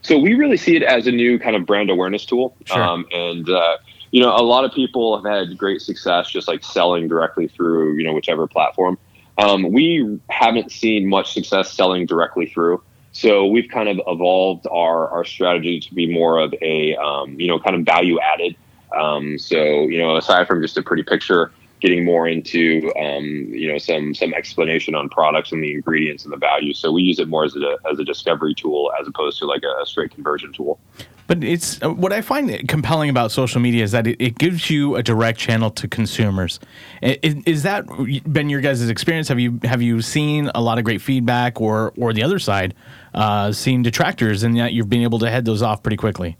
So we really see it as a new kind of brand awareness tool. Sure. Um, and, uh, you know, a lot of people have had great success just like selling directly through, you know, whichever platform. Um, we haven't seen much success selling directly through. So we've kind of evolved our, our strategy to be more of a, um, you know, kind of value added. Um, so, you know, aside from just a pretty picture, getting more into, um, you know, some, some explanation on products and the ingredients and the value. So we use it more as a, as a discovery tool as opposed to like a straight conversion tool. But it's uh, what I find compelling about social media is that it, it gives you a direct channel to consumers. Is, is that been your guys' experience? Have you have you seen a lot of great feedback, or or the other side, uh, seen detractors, and yet you've been able to head those off pretty quickly?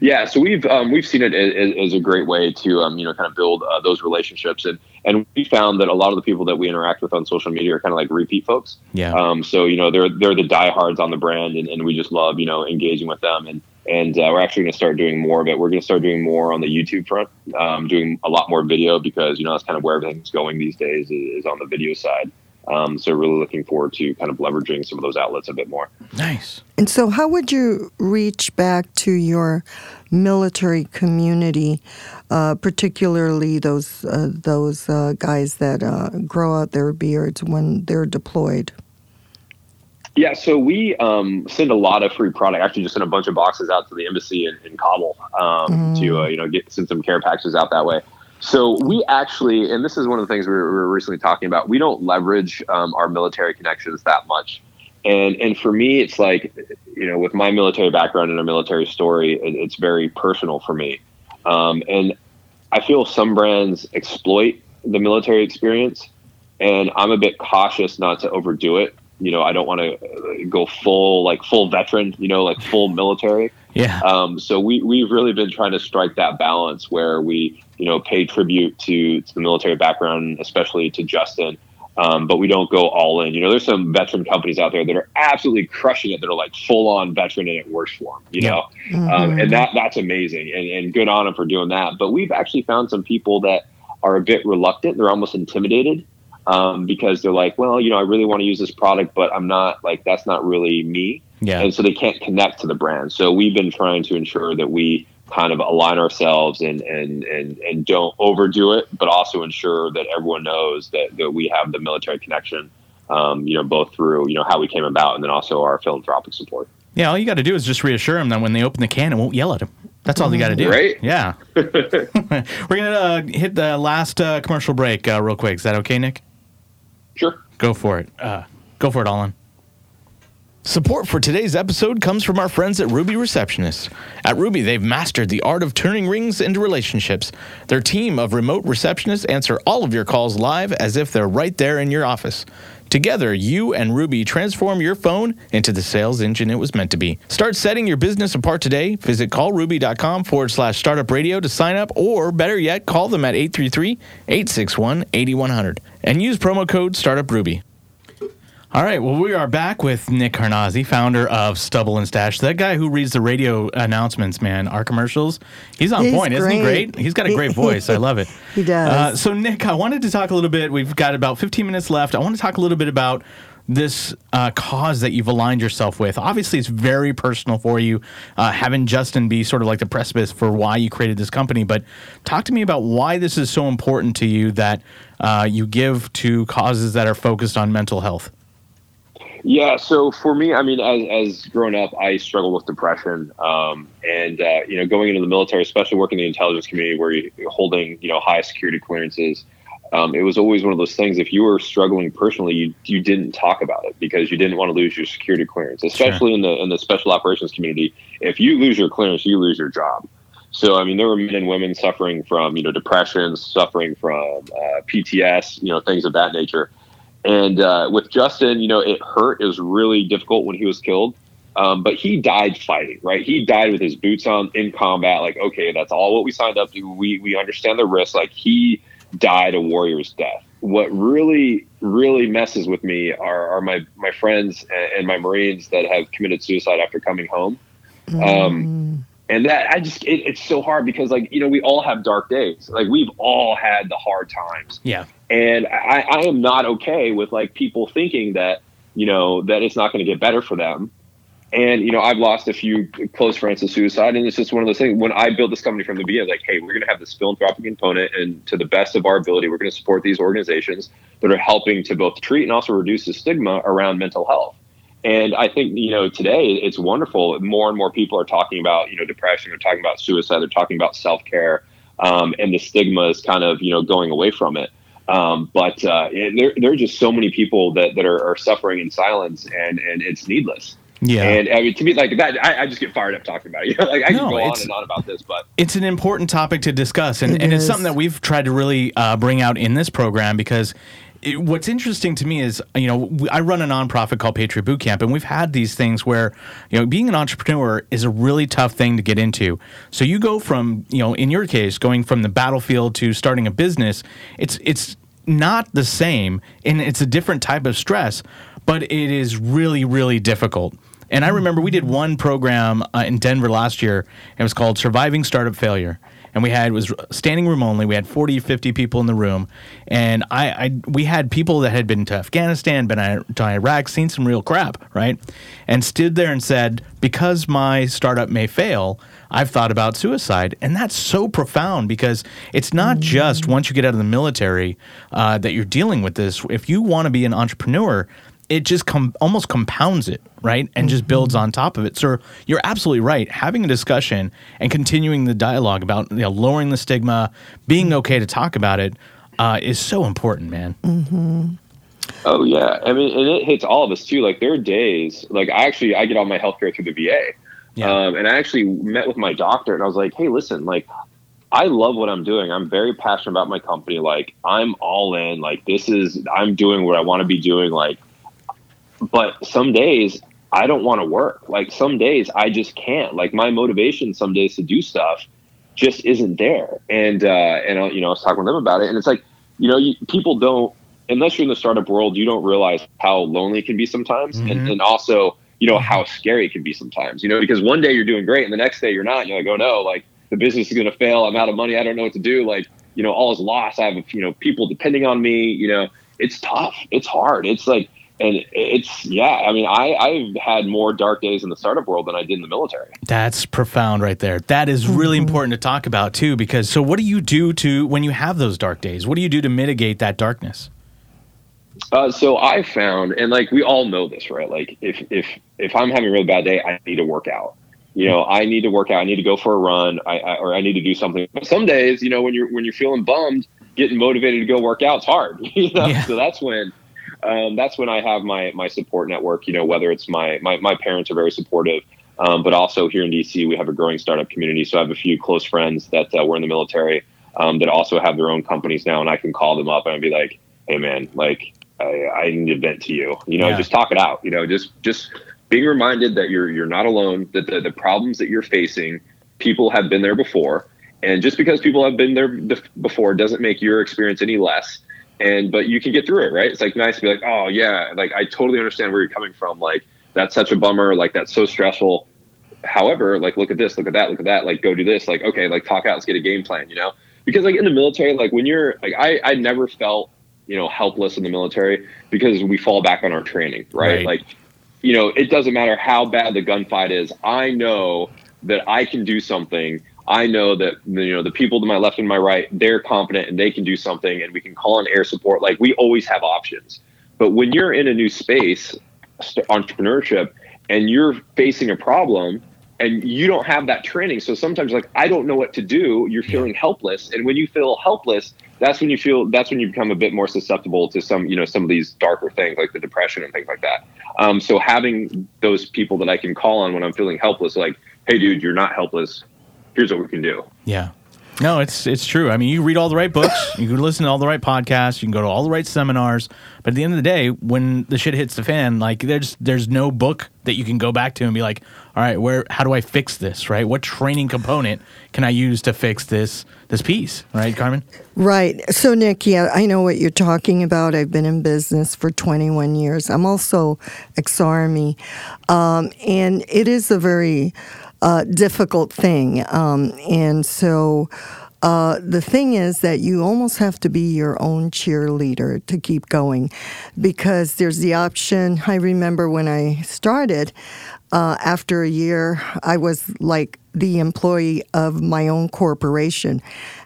Yeah, so we've um, we've seen it as, as a great way to um, you know kind of build uh, those relationships, and and we found that a lot of the people that we interact with on social media are kind of like repeat folks. Yeah. Um, so you know they're they're the diehards on the brand, and, and we just love you know engaging with them, and and uh, we're actually going to start doing more of it. We're going to start doing more on the YouTube front, um, doing a lot more video because you know that's kind of where everything's going these days is, is on the video side. Um, so really looking forward to kind of leveraging some of those outlets a bit more. Nice. And so, how would you reach back to your military community, uh, particularly those uh, those uh, guys that uh, grow out their beards when they're deployed? Yeah, so we um, send a lot of free product. Actually, just sent a bunch of boxes out to the embassy in, in Kabul um, to uh, you know get send some care packages out that way. So we actually, and this is one of the things we were, recently talking about. We don't leverage um, our military connections that much, and and for me, it's like you know, with my military background and a military story, it, it's very personal for me, um, and I feel some brands exploit the military experience, and I'm a bit cautious not to overdo it. You know, I don't want to go full like full veteran. You know, like full military. Yeah. Um, so we we've really been trying to strike that balance where we you know pay tribute to, to the military background, especially to Justin. Um, but we don't go all in. You know, there's some veteran companies out there that are absolutely crushing it. That are like full on veteran and it works for them. You Yeah. know, um, and that that's amazing and, and good on them for doing that. But we've actually found some people that are a bit reluctant. They're almost intimidated um, because they're like, well, you know, I really want to use this product, but I'm not like that's not really me Yeah. and so they can't connect to the brand. So we've been trying to ensure that we kind of align ourselves and and and, and don't overdo it, but also ensure that everyone knows that, that we have the military connection. Um, you know, both through you know how we came about, and then also our philanthropic support. Yeah. All you got to do is just reassure them that when they open the can, it won't yell at them. That's all you got to do. Right. Yeah. We're gonna uh, hit the last uh, commercial break uh, real quick. Is that okay, Nick? Sure. Go for it. Uh, go for it, Alan. Support for today's episode comes from our friends at Ruby Receptionists. At Ruby, they've mastered the art of turning rings into relationships. Their team of remote receptionists answer all of your calls live as if they're right there in your office. Together, you and Ruby transform your phone into the sales engine it was meant to be. Start setting your business apart today. Visit callruby.com forward slash startup radio to sign up, or better yet, call them at 833 861 8100 and use promo code StartupRuby. All right, well, we are back with Nick Karnazes, founder of Stubble and Stache. That guy who reads the radio announcements, man, our commercials. He's on He's point, isn't he great. great? He's got a great voice. I love it. He does. Uh, so, Nick, I wanted to talk a little bit. We've got about 15 minutes left. I want to talk a little bit about this uh, cause that you've aligned yourself with. Obviously, it's very personal for you, uh, having Justin be sort of like the precipice for why you created this company. But talk to me about why this is so important to you that uh, you give to causes that are focused on mental health. Yeah, so for me, I mean, as, as growing up, I struggled with depression, um, and uh, you know, going into the military, especially working in the intelligence community, where you're holding you know high security clearances, um, it was always one of those things. If you were struggling personally, you you didn't talk about it because you didn't want to lose your security clearance, especially in the in the special operations community. If you lose your clearance, you lose your job. So I mean, there were men and women suffering from you know depression, suffering from uh, PTS, you know things of that nature. And uh, with Justin, you know, it hurt. It was really difficult when he was killed. Um, but he died fighting, right? He died with his boots on in combat. Like, okay, that's all what we signed up to. We we understand the risk. Like, he died a warrior's death. What really really messes with me are, are my my friends and, my Marines that have committed suicide after coming home. Um, and that I just it, it's so hard because like you know we all have dark days. Like we've all had the hard times Yeah. and I, I am not okay with like people thinking that you know that it's not going to get better for them and you know i've lost a few close friends to suicide and it's just one of those things when i built this company from the beginning like hey we're going to have this philanthropic component and to the best of our ability we're going to support these organizations that are helping to both treat and also reduce the stigma around mental health and i think you know today it's wonderful more and more people are talking about you know depression they're talking about suicide they're talking about self-care um, and the stigma is kind of you know going away from it um, but uh, it, there, there are just so many people that, that are, are suffering in silence, and, and it's needless. Yeah. And I mean, to me, like that, I, I just get fired up talking about it. You know, like I No, can go on and on about this, but it's an important topic to discuss, and, It and it's something that we've tried to really uh, bring out in this program because. What's interesting to me is, you know, I run a nonprofit called Patriot Boot Camp, and we've had these things where, you know, being an entrepreneur is a really tough thing to get into. So you go from, you know, in your case, going from the battlefield to starting a business. It's it's not the same, and it's a different type of stress, but it is really really difficult. And I remember we did one program uh, in Denver last year. It was called Surviving Startup Failure. And we had it was standing room only. We had 40, 50 people in the room, and I, I we had people that had been to Afghanistan, been to Iraq, seen some real crap, right? And stood there and said, "Because my startup may fail, I've thought about suicide." And that's so profound because it's not just once you get out of the military uh, that you're dealing with this. If you want to be an entrepreneur, it just com- almost compounds it, right? And just builds on top of it. So you're absolutely right. Having a discussion and continuing the dialogue about you know, lowering the stigma, being okay to talk about it, uh, is so important, man. oh yeah, I mean, and it hits all of us too. Like there are days, like I actually I get all my healthcare through the VA, Yeah. um, and I actually met with my doctor, and I was like, hey, listen, like. I love what I'm doing. I'm very passionate about my company. Like I'm all in. Like this is I'm doing what I want to be doing. Like but some days I don't want to work. Like some days I just can't. Like my motivation some days to do stuff just isn't there. And uh, and uh, you know I was talking with them about it, and it's like you know you, people don't unless you're in the startup world, you don't realize how lonely it can be sometimes, and, and also you know how scary it can be sometimes. You know because one day you're doing great, and the next day you're not. And you're like, oh no, like the business is going to fail. I'm out of money. I don't know what to do. Like you know all is lost. I have you know people depending on me. You know it's tough. It's hard. It's like and it's yeah i mean i i've had more dark days in the startup world than i did in the military That's profound right there. That is really important to talk about too, because so what do you do to when you have those dark days? What do you do to mitigate that darkness? uh, so i found and like we all know this right like if if if i'm having a really bad day i need to work out you know i need to work out i need to go for a run I, I or i need to do something but some days you know when you're when you're feeling bummed getting motivated to go work out's hard you know Yeah. so that's when um, that's when I have my my support network. You know, whether it's my my my parents are very supportive, um, but also here in DC we have a growing startup community. So I have a few close friends that uh, were in the military um, that also have their own companies now, and I can call them up and be like, "Hey, man, like I, I need to vent to you. You know, Yeah. just talk it out. You know, just just being reminded that you're you're not alone. That the, the problems that you're facing, people have been there before, and just because people have been there before doesn't make your experience any less. And but you can get through it, right? It's like nice to be like, oh yeah, like I totally understand where you're coming from. Like that's such a bummer. Like that's so stressful. However, like look at this, look at that, look at that. Like go do this. Like okay, like talk out. Let's get a game plan. You know, because like in the military, like when you're like I I never felt you know helpless in the military because we fall back on our training, right? Right. Like you know, it doesn't matter how bad the gunfight is. I know that I can do something. I know that you know the people to my left and my right, they're confident and they can do something, and we can call on air support. Like we always have options. But when you're in a new space, entrepreneurship, and you're facing a problem, and you don't have that training, so sometimes like I don't know what to do. You're feeling helpless, and when you feel helpless, that's when you feel that's when you become a bit more susceptible to some you know some of these darker things like the depression and things like that. Um, so having those people that I can call on when I'm feeling helpless, like, hey, dude, you're not helpless. Here's what we can do. Yeah. No, it's it's true. I mean, you read all the right books, you can listen to all the right podcasts, you can go to all the right seminars, but at the end of the day, when the shit hits the fan, like there's there's no book that you can go back to and be like, all right, where how do I fix this, right? What training component can I use to fix this this piece, right, Carmen? Right. So, Nick, yeah, I know what you're talking about. I've been in business for 21 years. I'm also ex Army. Um, and it is a very uh, difficult thing. Um, and so, uh, the thing is that you almost have to be your own cheerleader to keep going because there's the option. I remember when I started, uh, after a year, I was like the employee of my own corporation.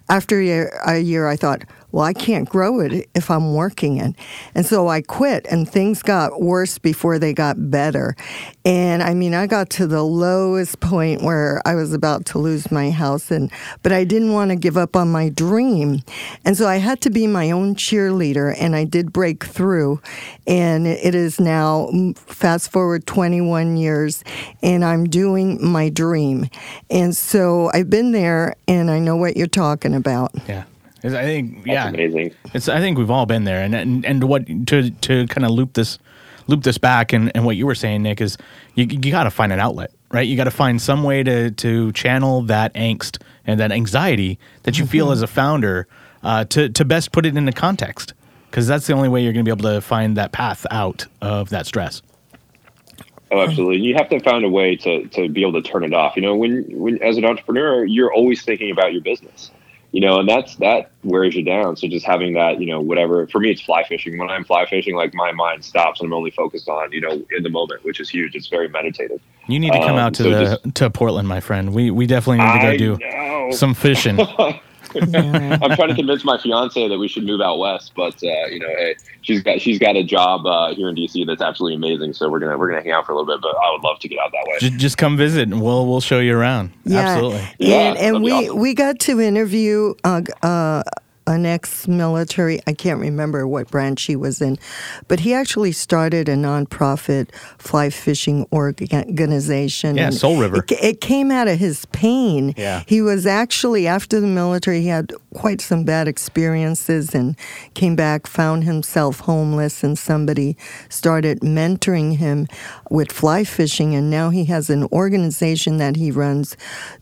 After a year, a year, I thought, well, I can't grow it if I'm working it. And so I quit, and things got worse before they got better. And I mean, I got to the lowest point where I was about to lose my house, and but I didn't want to give up on my dream. And so I had to be my own cheerleader, and I did break through. And it is now, mm, fast forward 21 years, and I'm doing my dream. And so I've been there, and I know what you're talking about. Yeah. It's- I think That's yeah. amazing. It's I think we've all been there, and and, and what to to kind of loop this loop this back, and, and what you were saying, Nick, is you you got to find an outlet, right? You got to find some way to to channel that angst and that anxiety that you feel as a founder uh, to to best put it into context, because that's the only way you're going to be able to find that path out of that stress. Oh, absolutely. You have to find a way to to be able to turn it off. You know, when when as an entrepreneur, you're always thinking about your business. You know, and that's that wears you down. So just having that, you know, whatever. For me, it's fly fishing. When I'm fly fishing, like my mind stops and I'm only focused on, you know, in the moment, which is huge. It's very meditative. You need to come Um, out to so the just- to Portland, my friend. We we definitely need to go I do know. some fishing. I'm trying to convince my fiance that we should move out west, but uh, you know, hey, she's got she's got a job uh, here in DC that's absolutely amazing. So we're gonna we're gonna hang out for a little bit, but I would love to get out that way. just, just come visit, and we'll we'll show you around. Absolutely. Yeah, and, and we awesome. we got to interview uh, an ex-military. I can't remember what branch he was in, but he actually started a nonprofit fly fishing organization. Yeah, Soul River. It, it came out of his pain. Yeah. he was actually after the military. He had quite some bad experiences and came back, found himself homeless, and somebody started mentoring him with fly fishing, and now he has an organization that he runs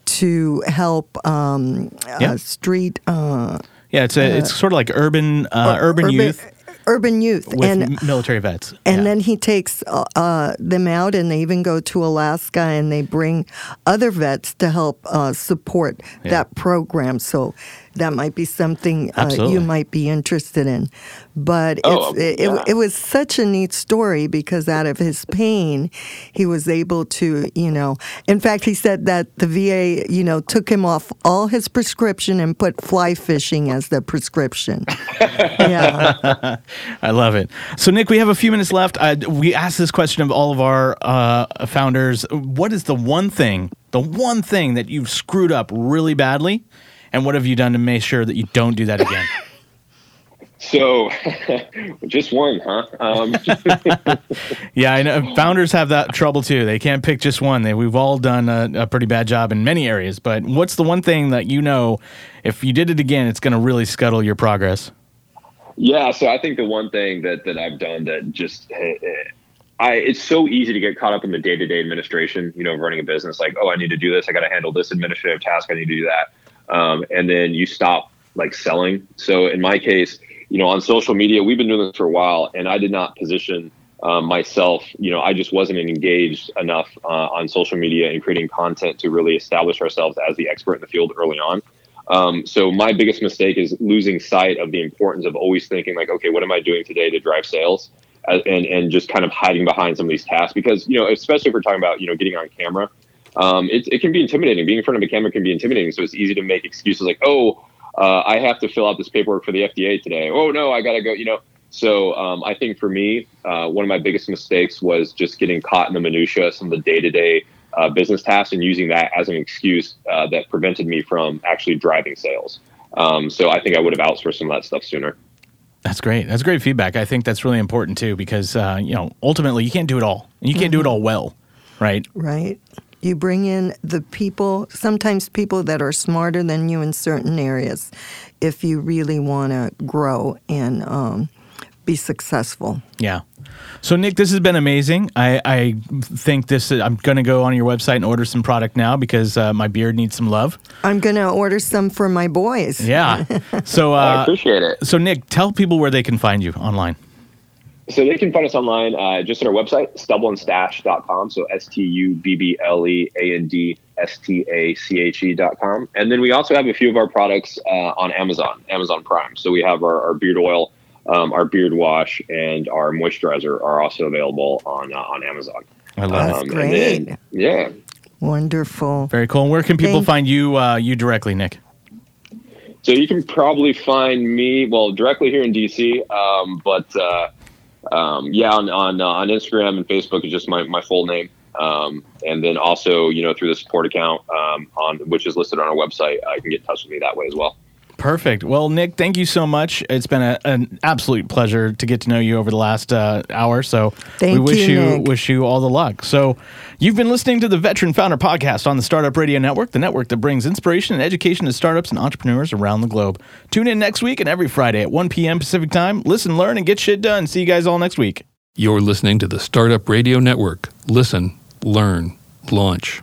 to help um, Yeah. uh, street uh, Yeah, it's a, it's sort of like urban uh, urban, youth urban youth, and military vets. and Yeah. then he takes uh, uh, them out, and they even go to Alaska, and they bring other vets to help uh, support Yeah. that program. So that might be something uh, you might be interested in. But Oh, it, yeah. it, it was such a neat story because out of his pain, he was able to, you know. In fact, he said that the VA, you know, took him off all his prescription and put fly fishing as the prescription. yeah. I love it. So, Nick, we have a few minutes left. Uh, we asked this question of all of our uh, founders. What is the one thing, the one thing that you've screwed up really badly, and what have you done to make sure that you don't do that again? So, just one, huh? Um, Yeah, I know founders have that trouble too. They can't pick just one. They, we've all done a, a pretty bad job in many areas. But what's the one thing that you know, if you did it again, it's going to really scuttle your progress? yeah. So I think the one thing that that I've done that just eh, eh, I it's so easy to get caught up in the day to day administration. You know, running a business. Like, oh, I need to do this. I got to handle this administrative task. I need to do that. Um, and then you stop like selling. So in my case, you know, on social media, we've been doing this for a while, and I did not position um, myself. You know, I just wasn't engaged enough uh, on social media and creating content to really establish ourselves as the expert in the field early on. Um, so my biggest mistake is losing sight of the importance of always thinking like, okay, what am I doing today to drive sales, and and just kind of hiding behind some of these tasks because you know, especially if we're talking about you know getting on camera, um, it it can be intimidating. Being in front of a camera can be intimidating. So it's easy to make excuses like, oh, uh, I have to fill out this paperwork for the FDA today. Oh no, I gotta go. You know. So um, I think for me, uh, one of my biggest mistakes was just getting caught in the minutia, some of the day to day business tasks, and using that as an excuse uh, that prevented me from actually driving sales. Um, so I think I would have outsourced some of that stuff sooner. That's great. That's great feedback. I think that's really important too because uh, you know ultimately you can't do it all, and you can't do it all well, right? Right. You bring in the people, sometimes people that are smarter than you in certain areas, if you really want to grow and um, be successful. Yeah. So Nick, this has been amazing. I, I think this. I'm going to go on your website and order some product now because uh, my beard needs some love. I'm going to order some for my boys. Yeah. So I uh, appreciate it. so Nick, tell people where they can find you online. So they can find us online uh, just at our website, stubbleandstache.com. So S T U B B L E A N D S T A C H E.com. And then we also have a few of our products uh, on Amazon, Amazon Prime. So we have our, our beard oil, um, our beard wash, and our moisturizer are also available on uh, on Amazon. I love That's it. and great. then- yeah. Wonderful. Very cool. And where can people Thank- find you uh, you directly, Nick? So you can probably find me, well, directly here in DC, um, but uh, um, yeah, on on, uh, on Instagram and Facebook is just my, my full name, um, and then also you know through the support account um, on which is listed on our website, I can get in touch with me that way as well. Perfect. Well, Nick, thank you so much. It's been a, an absolute pleasure to get to know you over the last uh, hour. So Thank we wish you, you wish you all the luck. So you've been listening to the Veteran Founder Podcast on the Startup Radio Network, the network that brings inspiration and education to startups and entrepreneurs around the globe. Tune in next week and every Friday at 1 p.m. Pacific time. Listen, learn, and get shit done. See you guys all next week. You're listening to the Startup Radio Network. Listen, learn, launch.